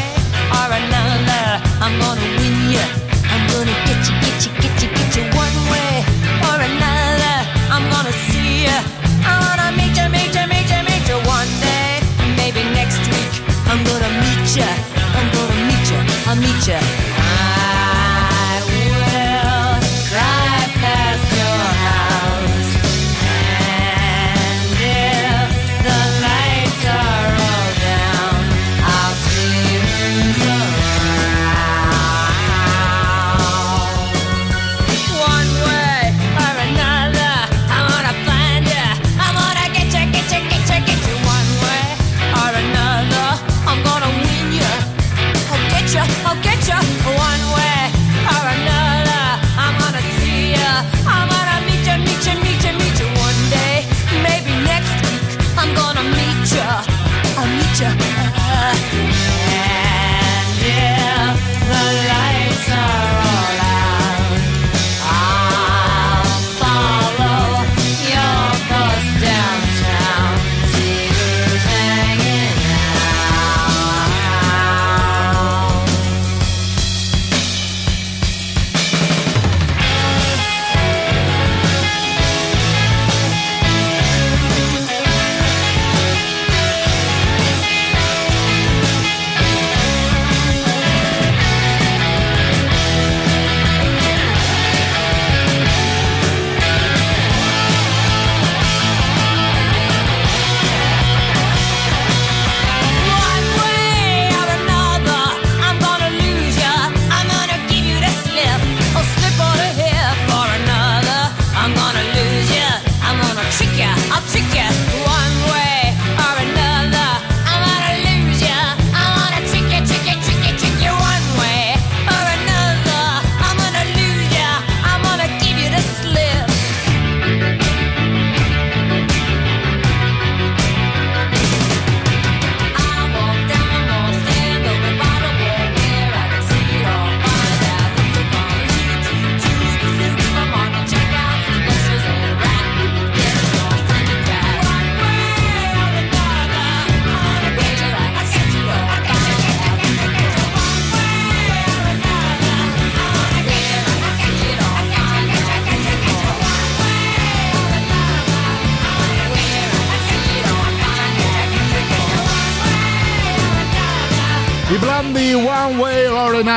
or another, I'm gonna win you. I'm gonna get you, get you, get you. One way or another, I'm gonna see you. I wanna meet you, meet you, meet you, meet you. One day, maybe next week, I'm gonna meet you. I'm gonna meet you. I'll meet you.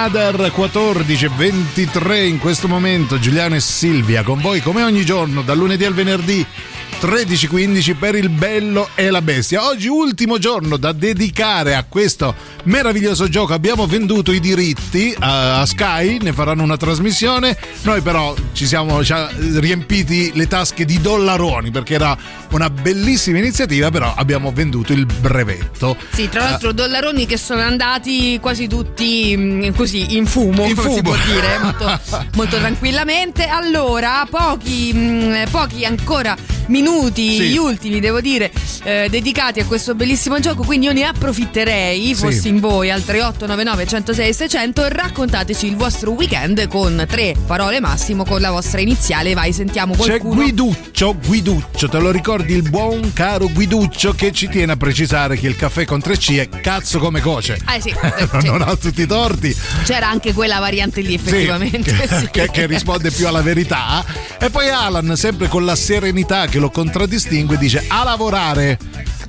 Another 14.23 in questo momento Giuliano e Silvia con voi come ogni giorno dal lunedì al venerdì 13.15 per il bello e la bestia. Oggi ultimo giorno da dedicare a questo meraviglioso gioco. Abbiamo venduto i diritti a, a Sky, ne faranno una trasmissione. Noi però ci siamo riempiti le tasche di dollaroni perché era una bellissima iniziativa, però abbiamo venduto il brevetto. Sì, tra l'altro dollaroni che sono andati quasi tutti mh, così in fumo, In come si fumo. può dire, molto, molto tranquillamente. Allora, pochi, mh, pochi ancora minuti, Sì. gli ultimi devo dire, eh, dedicati a questo bellissimo gioco, quindi io ne approfitterei, Sì. fossi in voi al 3899 106 600 raccontateci il vostro weekend con tre parole massimo con la vostra iniziale, vai sentiamo C'è qualcuno. Guiduccio, Guiduccio, te lo ricordi il buon caro Guiduccio che ci tiene a precisare che il caffè con 3C è cazzo come coce. Eh, sì. non ha tutti i torti. C'era anche quella variante lì Sì, effettivamente. che, sì. che- che risponde più alla verità. E poi Alan, sempre con la serenità che lo contraddistingue, dice a lavorare.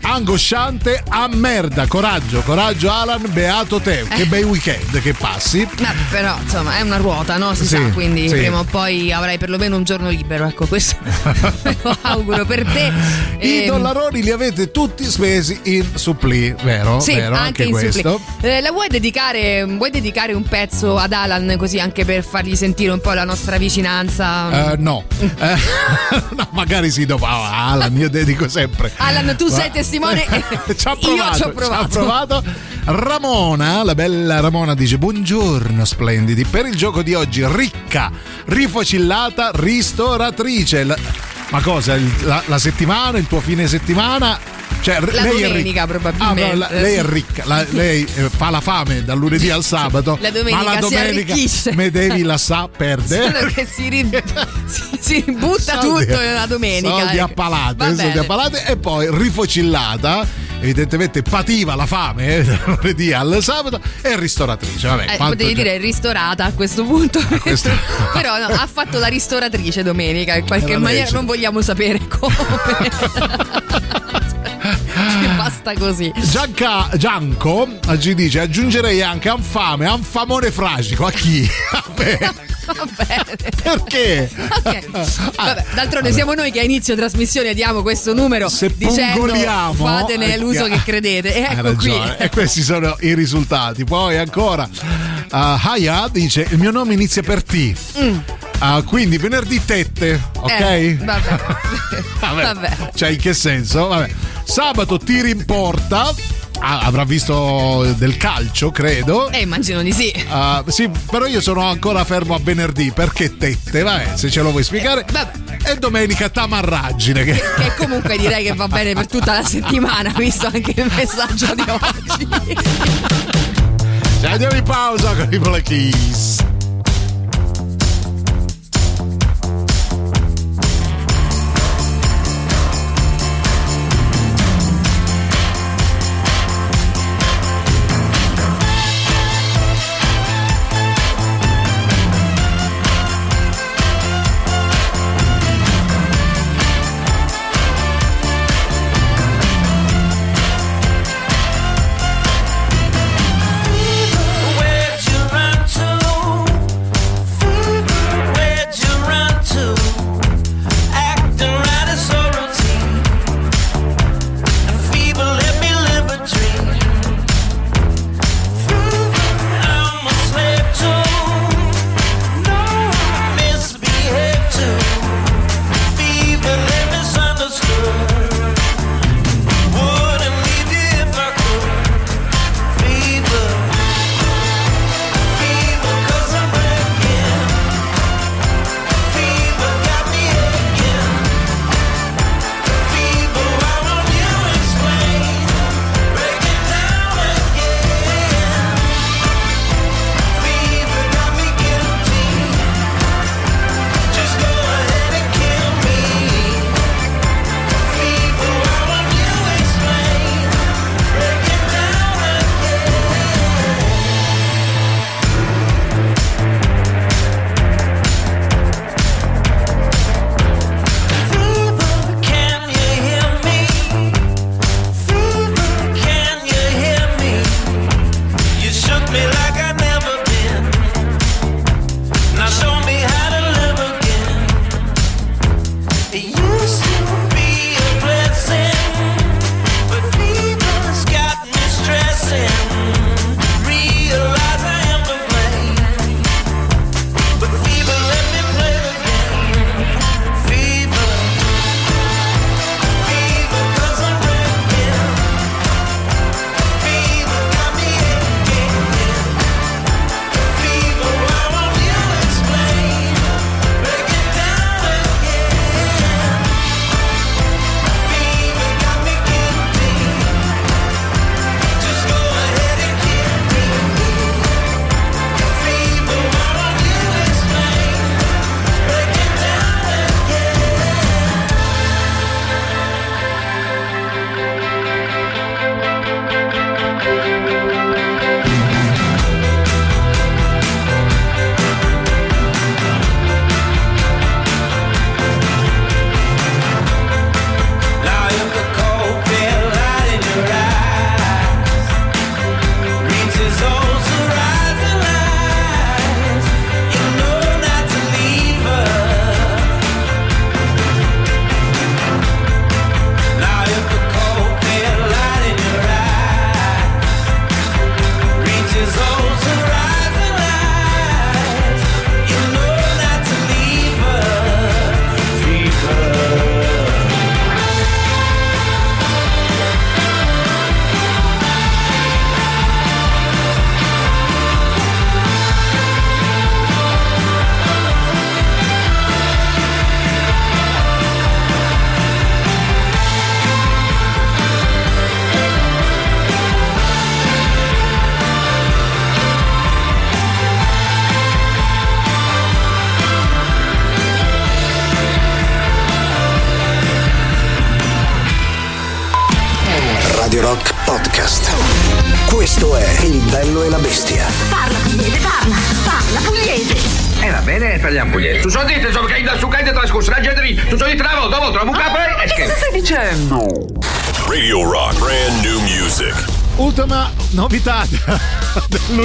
Angosciante a merda, coraggio, coraggio Alan, beato te, che bei weekend che passi. Vabbè, però insomma è una ruota, no? Si Sì, sa, quindi sì. prima o poi avrai perlomeno un giorno libero, ecco questo lo auguro per te. I Ehm, dollaroni li avete tutti spesi in supplì, vero? Sì, vero? anche, in questo. suppli. Eh, la vuoi dedicare, vuoi dedicare un pezzo ad Alan così anche per fargli sentire un po' la nostra vicinanza? Eh, no, Eh, no, magari sì, dopo ah, Alan, io dedico sempre. Alan, tu Ma- sei testimone e ci ha provato, io ci ho provato. provato. Ramona, la bella Ramona dice buongiorno splendidi, per il gioco di oggi ricca, rifocillata, ristoratrice. La- ma cosa, il- la, la settimana, il tuo fine settimana? Cioè, La lei è domenica, ricca. probabilmente. Ah, no, la- lei è ricca, la- lei eh, fa la fame dal lunedì al sabato. La domenica ma la domenica me devi la sa perde. Solo che si, ri- si, si butta Soldi- tutto nella domenica. Soldi ecco. a palate, Va soldi bene. a palate e poi rifocillata, evidentemente pativa la fame eh, dal lunedì al sabato e ristoratrice. Vabbè, Eh, potevi già- dire ristorata a questo punto. questo- Però no, ha fatto la ristoratrice domenica. In qualche Era maniera non vogliamo sapere come. Basta così. Gianca, Gianco ci dice aggiungerei anche anfame, anfamone fragico. A chi? A me. Va bene. Perché? Ok. Vabbè, d'altronde siamo noi che a inizio trasmissione diamo questo numero Se dicendo fatene eh, l'uso che credete. E ecco qui. E questi sono i risultati. Poi ancora, uh, Haya dice: Il mio nome inizia per T. Mm. Ah, quindi venerdì tette, ok? Eh, vabbè. Vabbè. Vabbè. Cioè, in che senso? Vabbè. Sabato tiri in porta. Ah, avrà visto del calcio, credo. Eh, immagino di sì. Ah, sì, però io sono ancora fermo a venerdì perché tette, vabbè, se ce lo vuoi spiegare. E domenica tamarraggine. Che... Che comunque direi che va bene per tutta la settimana, visto anche il messaggio di oggi. Ci andiamo in pausa con i Black Keys.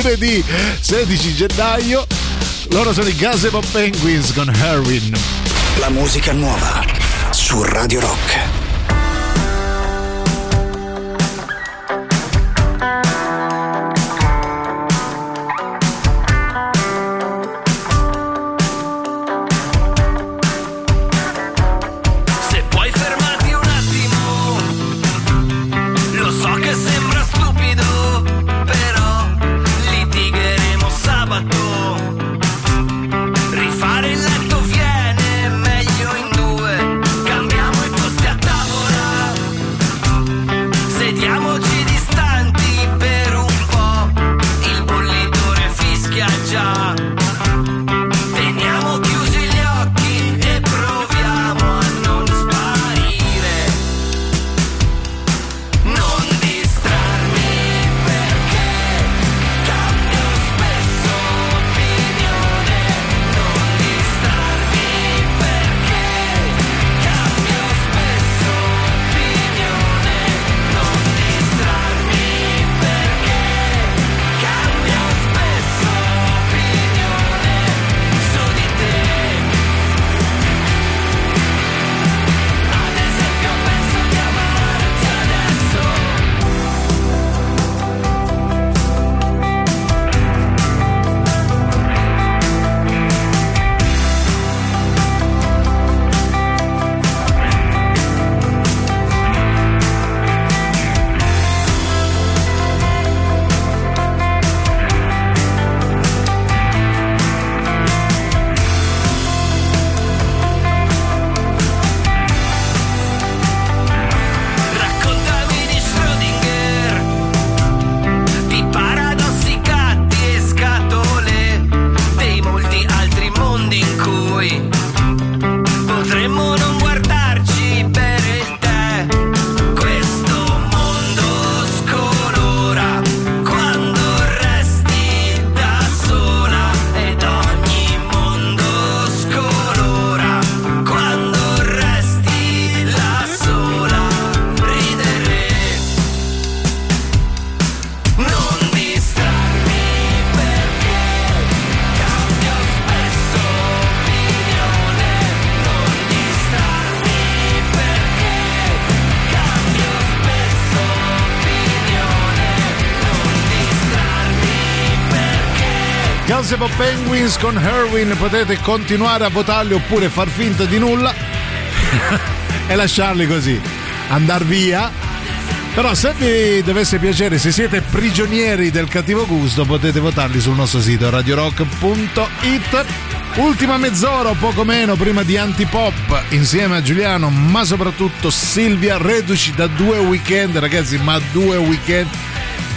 Lunedì 16 gennaio. Loro sono i Gazebo Penguins con Herwin. La musica nuova su Radio Rock. Penguins con Herwin. Potete continuare a votarli oppure far finta di nulla e lasciarli così andar via. Però se vi dovesse piacere, se siete prigionieri del cattivo gusto, potete votarli sul nostro sito radiorock.it. Ultima mezz'ora o poco meno prima di Antipop insieme a Giuliano, ma soprattutto Silvia, reduci da due weekend, ragazzi, ma due weekend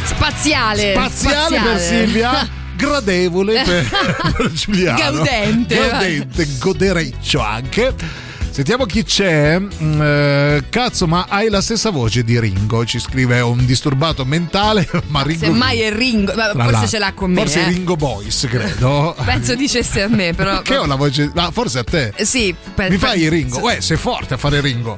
Spaziale. spaziale, per Silvia. Gradevole per, per Giuliano. Gaudente, Gaudente, godereccio anche. Sentiamo chi c'è. Mm, eh, cazzo, ma hai la stessa voce di Ringo. Ci scrive un disturbato mentale, ma Ringo. Semmai è Ringo, ma forse l'altro. ce l'ha con me. Forse eh. Ringo Boys, credo. Penso dicesse a me, però. Che ho la voce. ah, forse a te. Eh, Sì, per- Mi fai Ringo? Uè, sei forte a fare Ringo.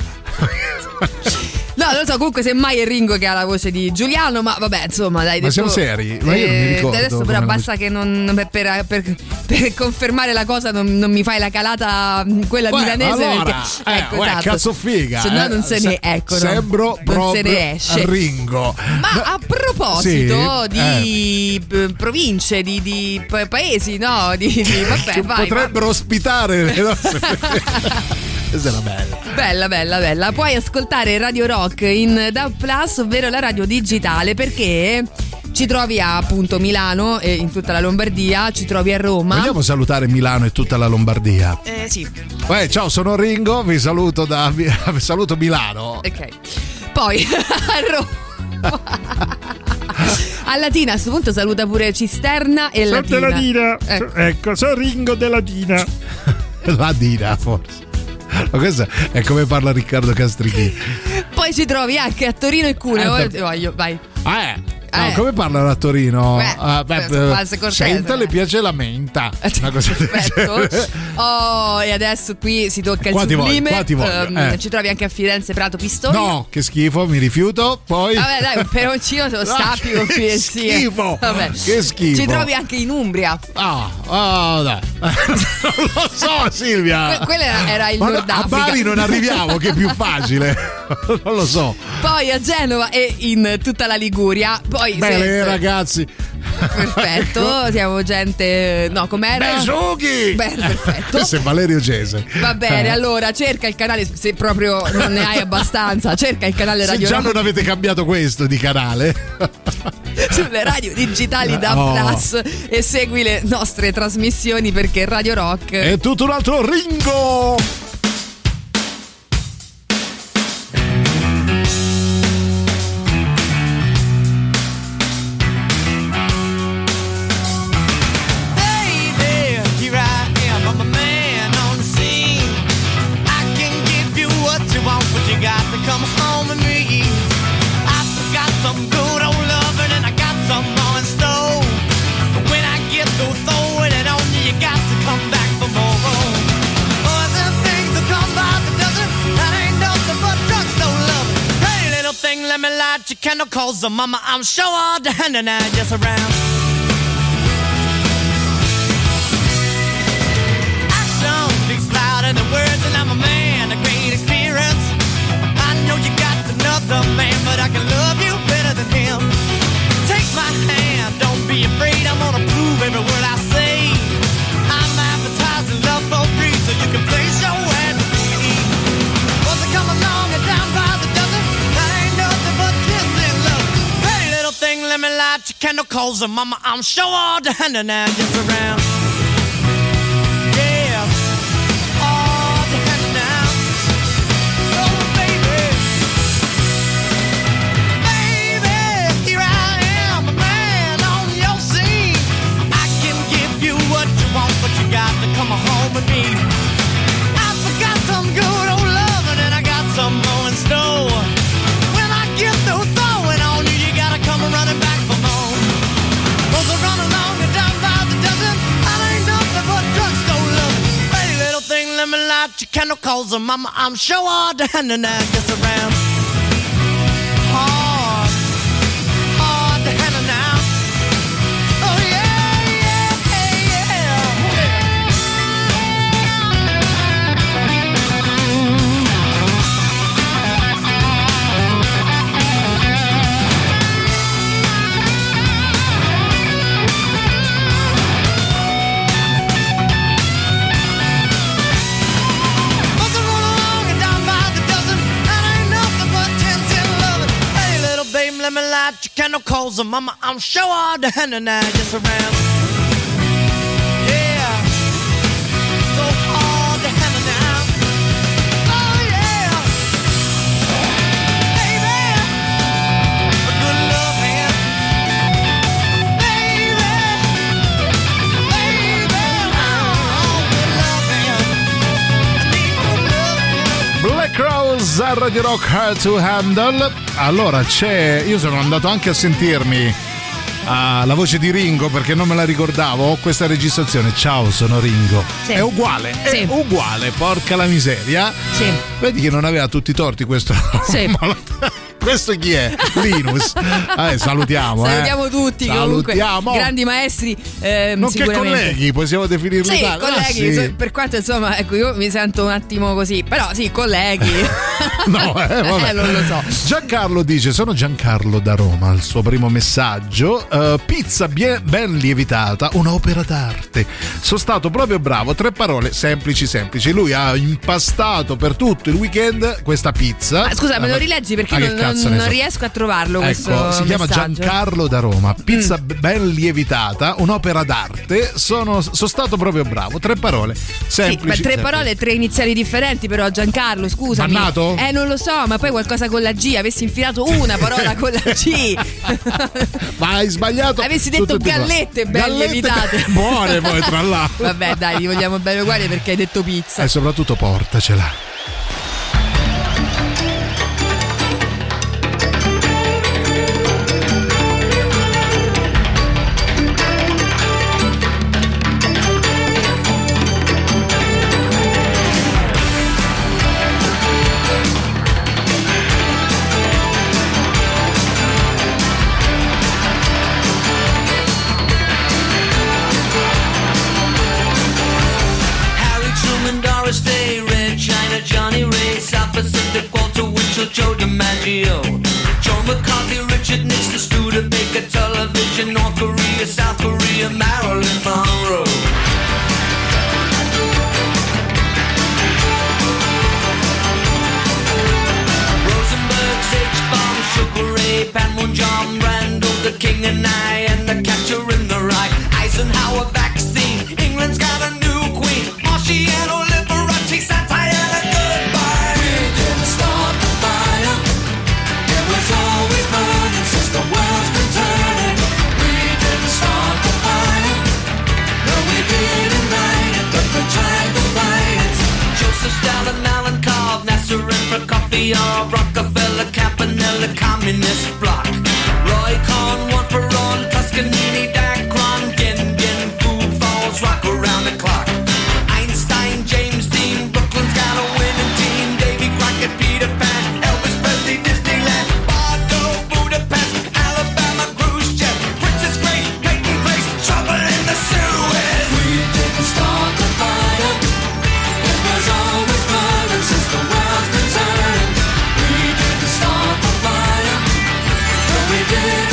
No, non lo so, comunque semmai è Ringo che ha la voce di Giuliano, ma vabbè, insomma, dai. Ma detto- siamo seri? Ma io non mi ricordo Adesso però basta che non per, per- per- confermare la cosa non, non mi fai la calata mh, quella Uè, milanese allora, perché eh, ecco, uè, esatto. cazzo figa. Se no eh. non se Se- ne ecco. Sembro non proprio se ne esce. Ringo. Ma a proposito Sì, eh. di p- province, di, di pa- paesi, no? Di, di- vabbè, vai, potrebbero ospitare le nostre. Questa era bella. Bella, bella, bella. Puoi ascoltare Radio Rock in DAB Plus, ovvero la radio digitale, perché ci trovi a appunto Milano e in tutta la Lombardia, ci trovi a Roma. Vogliamo salutare Milano e tutta la Lombardia. Eh sì. Uè, ciao, sono Ringo, vi saluto da vi saluto Milano. Ok. Poi a Roma. A Latina a questo punto saluta pure Cisterna e Sono Latina. della Dina. Eh. Ecco, sono Ringo della Dina. La Dina, forse. Ma questo è come parla Riccardo Castrichini. poi ci trovi anche a Torino e Cuneo. Eh, voglio, vai. Ah, eh. No, Eh. come parlano a Torino? Beh, Ah, beh, cortese, senta, le eh. piace la menta. Una cosa. Oh, e adesso qui si tocca il Qua voglio, sublime. qua ti voglio, Ehm, eh. Ci trovi anche a Firenze, Prato, Pistoia. No, che schifo, mi rifiuto. Poi. Vabbè, dai, un peroncino te lo stappi con che schifo. Vabbè. Che schifo. Ci trovi anche in Umbria. Ah, ah, dai. non lo so, Silvia. Que- quello era- era il Ma no, Nord A. Bari non arriviamo, che è più facile. non lo so. Poi a Genova e in tutta la Liguria. Poi Bene, se- ragazzi. Perfetto, siamo gente. No, com'era? Besughi! Beh, perfetto. Questo è Valerio Gese. Va bene, Eh. allora cerca il canale, se proprio non ne hai abbastanza, cerca il canale Se Radio già Rock non avete cambiato questo di canale. sulle radio digitali da Oh. Plus e segui le nostre trasmissioni perché Radio Rock È tutto un altro Ringo. Cause the mama, I'm sure all the hand and I just around. action speaks louder than words, and I'm a man of great experience. I know you got another man, but I can love you better than him. Candle, cause the mama, I'm sure all the hand and just around. Me light your candle, cause the mama, I'm sure all the hand and I just around. Me light your candle, cause the mama, I'm sure all the hand and I just around. A Radio Rock Hard to Handle. Allora c'è. Io sono andato anche a sentirmi ah, la voce di Ringo perché non me la ricordavo. Ho questa registrazione. Ciao, sono Ringo. Sì. È uguale, Sì. è uguale, porca la miseria. Sì. Vedi che non aveva tutti i torti questo. Sì. Ma questo chi è? Linus. Eh, salutiamo. eh. Salutiamo tutti Salutiamo. comunque grandi maestri ehm, Nonché colleghi, possiamo definirli Sì. Ah, colleghi, sì. so- per quanto insomma, ecco, io mi sento un attimo così, però sì, colleghi. No, eh, vabbè. Eh, non lo so. Giancarlo dice: Sono Giancarlo da Roma. Il suo primo messaggio: eh, pizza ben lievitata, un'opera d'arte. Sono stato proprio bravo. Tre parole semplici, semplici. Lui ha impastato per tutto il weekend questa pizza. Ah, scusa, me lo Ah, rileggi perché ah, che non, cazzo non- non so. riesco a trovarlo questo Ecco, si chiama messaggio. Mm. Giancarlo da Roma. Pizza b- ben lievitata, un'opera d'arte. Sono, sono stato proprio bravo. Tre parole Sì, semplici. ma tre parole, tre iniziali differenti, però Giancarlo, scusami. Bannato? Eh, non lo so, ma poi qualcosa con la G, avessi infilato una parola con la G. Ma hai sbagliato. Avessi detto gallette ben Gallette lievitate. Buone poi, tra l'altro. Vabbè, dai, ti vogliamo bene uguali perché hai detto pizza. E soprattutto portacela. television or happiness. do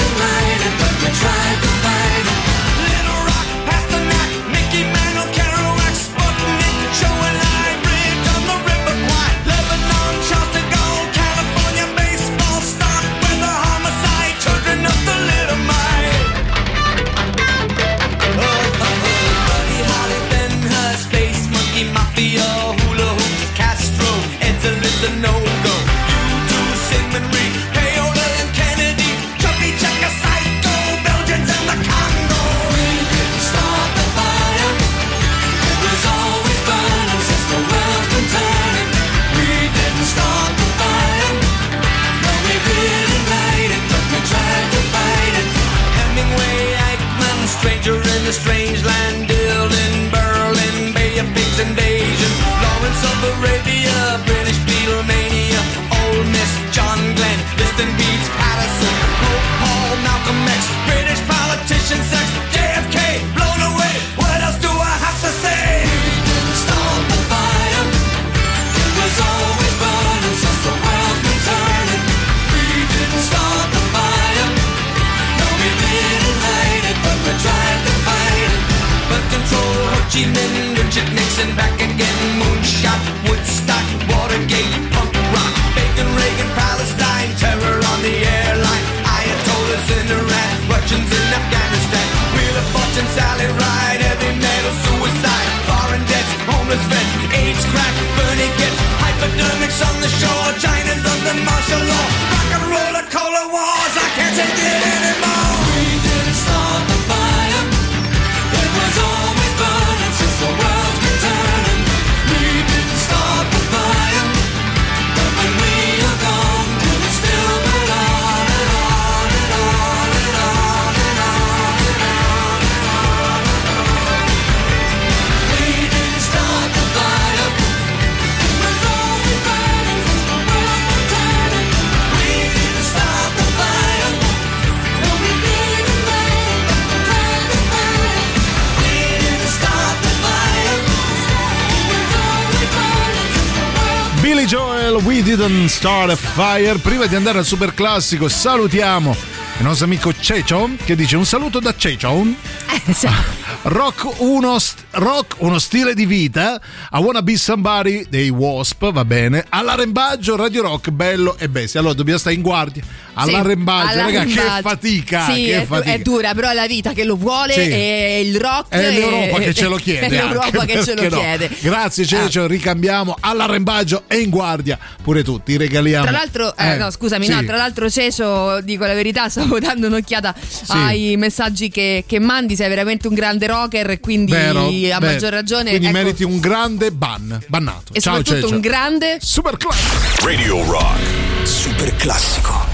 Start Fire. Prima di andare al super classico, salutiamo il nostro amico Cechon che dice un saluto da Cechon. Eh, rock, uno st- rock uno stile di vita. A Wanna Be Somebody dei Wasp, va bene. All'arembaggio Radio Rock, bello e bestia. Allora dobbiamo stare in guardia all'arrembaggio, alla ragazzi, che fatica, sì, che è, fatica. È dura, però è la vita che lo vuole sì. e il rock è l'Europa e, che ce lo chiede. È l'Europa che ce lo no. Grazie Cecio, ah. ricambiamo all'arrembaggio e in guardia pure tu, ti regaliamo. Tra l'altro, eh, eh, no, scusami, sì. no, tra l'altro Cecio, dico la verità, stavo dando un'occhiata ai messaggi che, che, mandi, sei veramente un grande rocker quindi Vero, a vero. maggior ragione quindi ecco. meriti un grande ban, bannato. E Ciao soprattutto Cecio. un grande super classico. Radio Rock, super classico.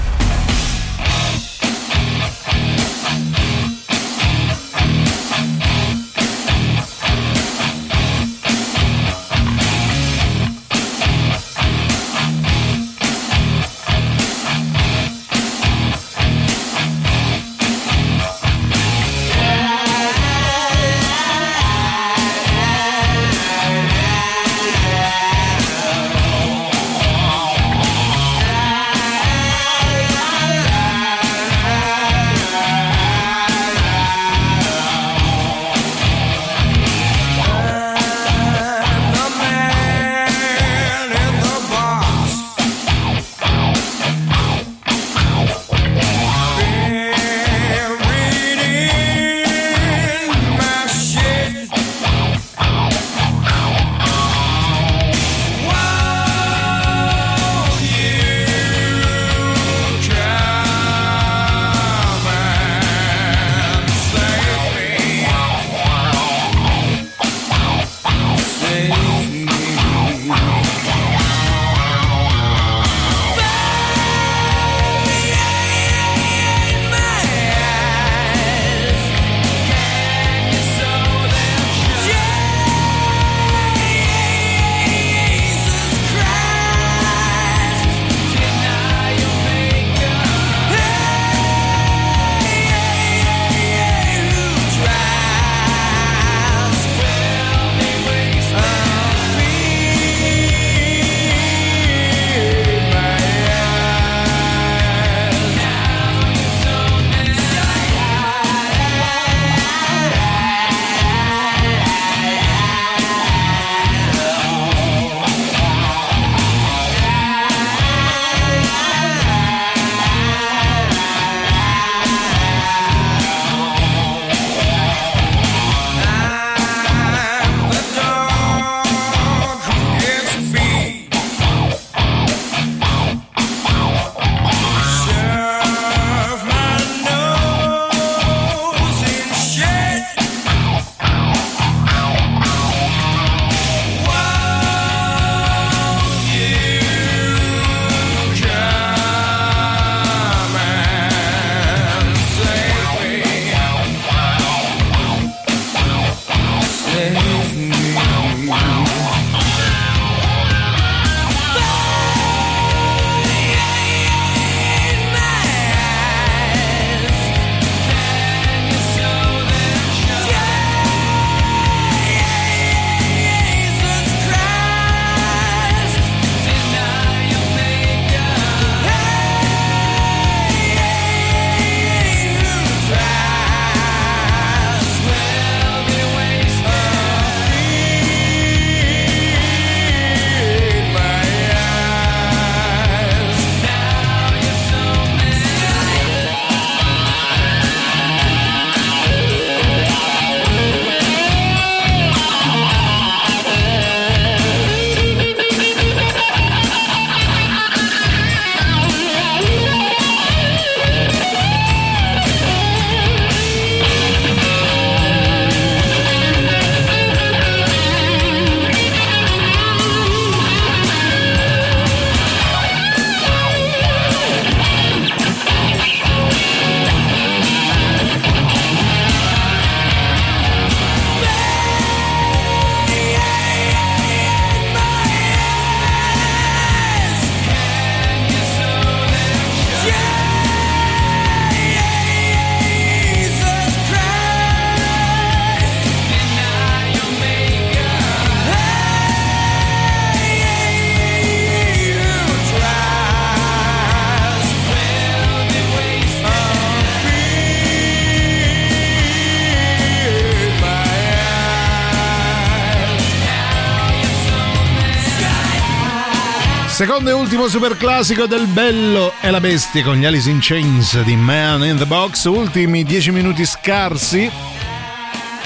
Secondo e ultimo super classico del Bello e la Bestia con gli Alice in Chains di Man in the Box. Ultimi 10 minuti scarsi.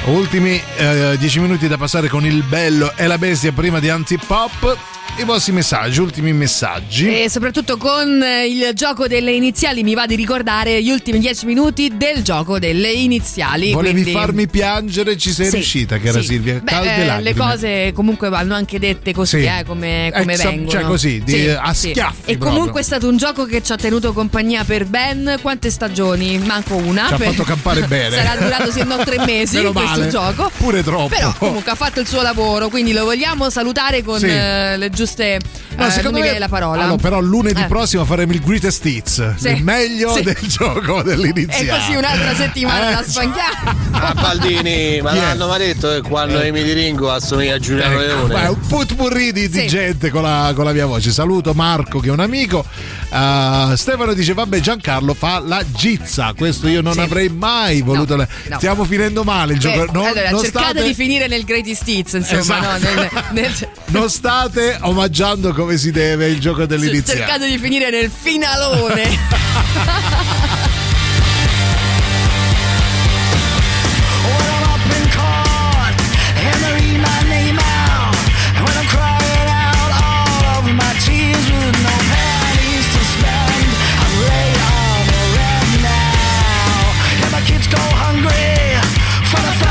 Ultimi 10 minuti da passare con il Bello e la Bestia prima di Antipop. I vostri messaggi, ultimi messaggi. E soprattutto con il gioco delle iniziali mi va di ricordare gli ultimi 10 minuti del gioco delle iniziali. Volevi quindi- farmi piangere, ci sei Sì, riuscita, che era sì. Silvia. Beh, eh, le cose comunque vanno anche dette così, Sì. eh, come, come Exa- vengono. cioè così, di- a schiaffi E proprio. comunque è stato un gioco che ci ha tenuto compagnia per ben quante stagioni? Manco una. Ci ha Per- fatto campare bene. Sarà durato se non tre mesi Meno questo male. gioco. Pure troppo. Però comunque ha fatto il suo lavoro, quindi lo vogliamo salutare con eh, le giuste. No, eh, secondo non mi me viene la parola. Allora, però lunedì Eh. prossimo faremo il greatest hits, Sì. il meglio Sì. del gioco E dell'iniziale. così un'altra settimana Eh, da spanchiare. Ah, Baldini, ma è? l'hanno mai detto che quando Eh. Emi di Ringo assomiglia a Giuliano Ecco, Leone? ma è un putpurri di, di Sì. gente con la, con la mia voce. Saluto Marco che è un amico. Uh, Stefano dice: Vabbè, Giancarlo fa la gizza. Questo io non Sì. avrei mai voluto. no. Stiamo finendo male il Beh, gioco. Non, allora, non cercate state, di finire nel Greatest Hits, insomma, Esatto. no? Nel- nel- non state omaggiando come si deve il gioco dell'iniziale. cercate di finire nel finalone.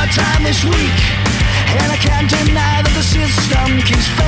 Time this week. And I can't deny that the system keeps failing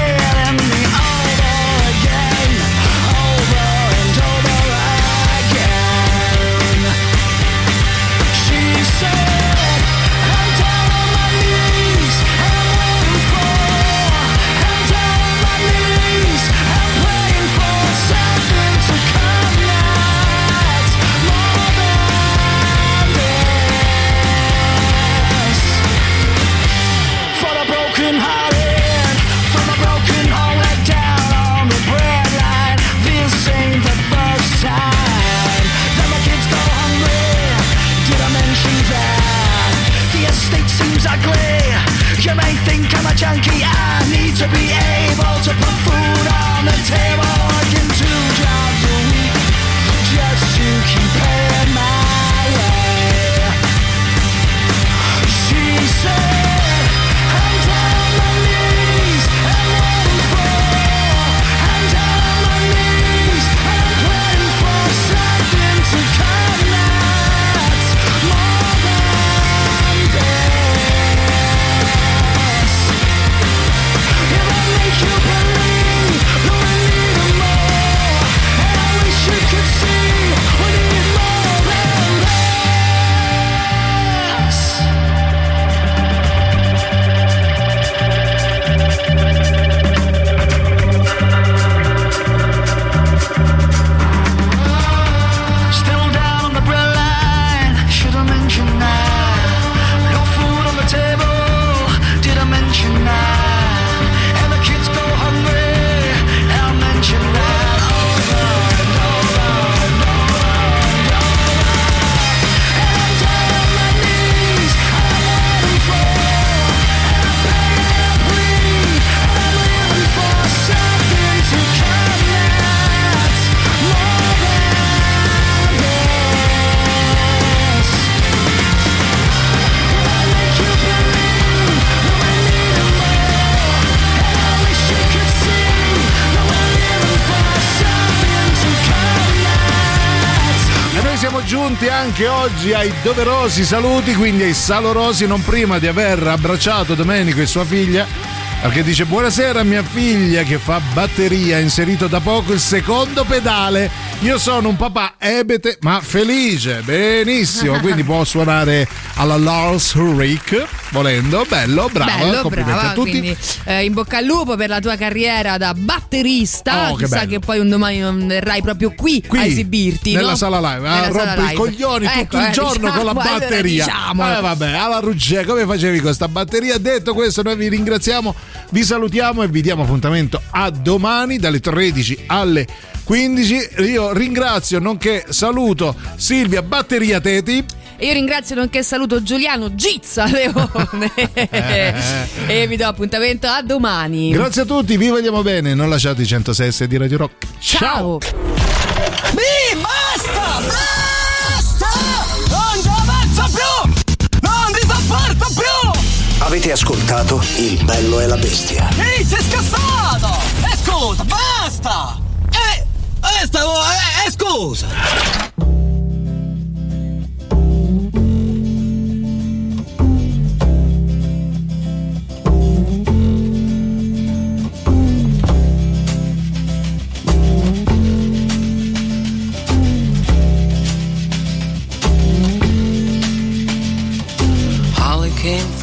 oggi ai doverosi saluti, quindi ai salorosi, non prima di aver abbracciato Domenico e sua figlia. Perché dice buonasera mia figlia che fa batteria, ha inserito da poco il secondo pedale. Io sono un papà ebete ma felice, benissimo, quindi può suonare alla Lars Ulrich volendo, bello, bravo, Bello, complimenti brava, a tutti. quindi eh, in bocca al lupo per la tua carriera da batterista. Oh, che Chissà bello. che poi un domani non verrai proprio qui, a esibirti. nella no? sala live a sala rompere i coglioni Ecco, tutto il eh, giorno con la diciamo, allora batteria diciamo. eh, vabbè alla Ruggè come facevi con questa batteria detto questo noi vi ringraziamo vi salutiamo e vi diamo appuntamento a domani dalle 13 alle 15 io ringrazio nonché saluto Silvia Batteria Teti E io ringrazio nonché saluto Giuliano Gizza Leone e vi do appuntamento a domani. Grazie a tutti, vi vogliamo bene. Non lasciate i 106 di Radio Rock. Ciao. Mi basta! Basta! Non ce la faccio più! Non vi sopporto più! Avete ascoltato Il bello e la bestia. Ehi, sei scassato! E scusa, basta! Eh, eh, stavo, eh, eh, scusa!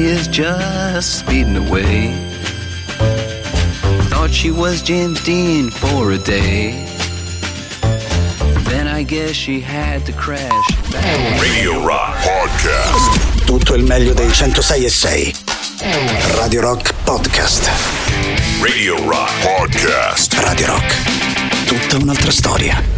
Is just speeding away. Thought she was James Dean for a day. Then I guess she had to crash. Radio Rock Podcast. Tutto il meglio dei 106 e 6. Radio Rock Podcast. Radio Rock Podcast. Radio Rock. Tutta un'altra storia.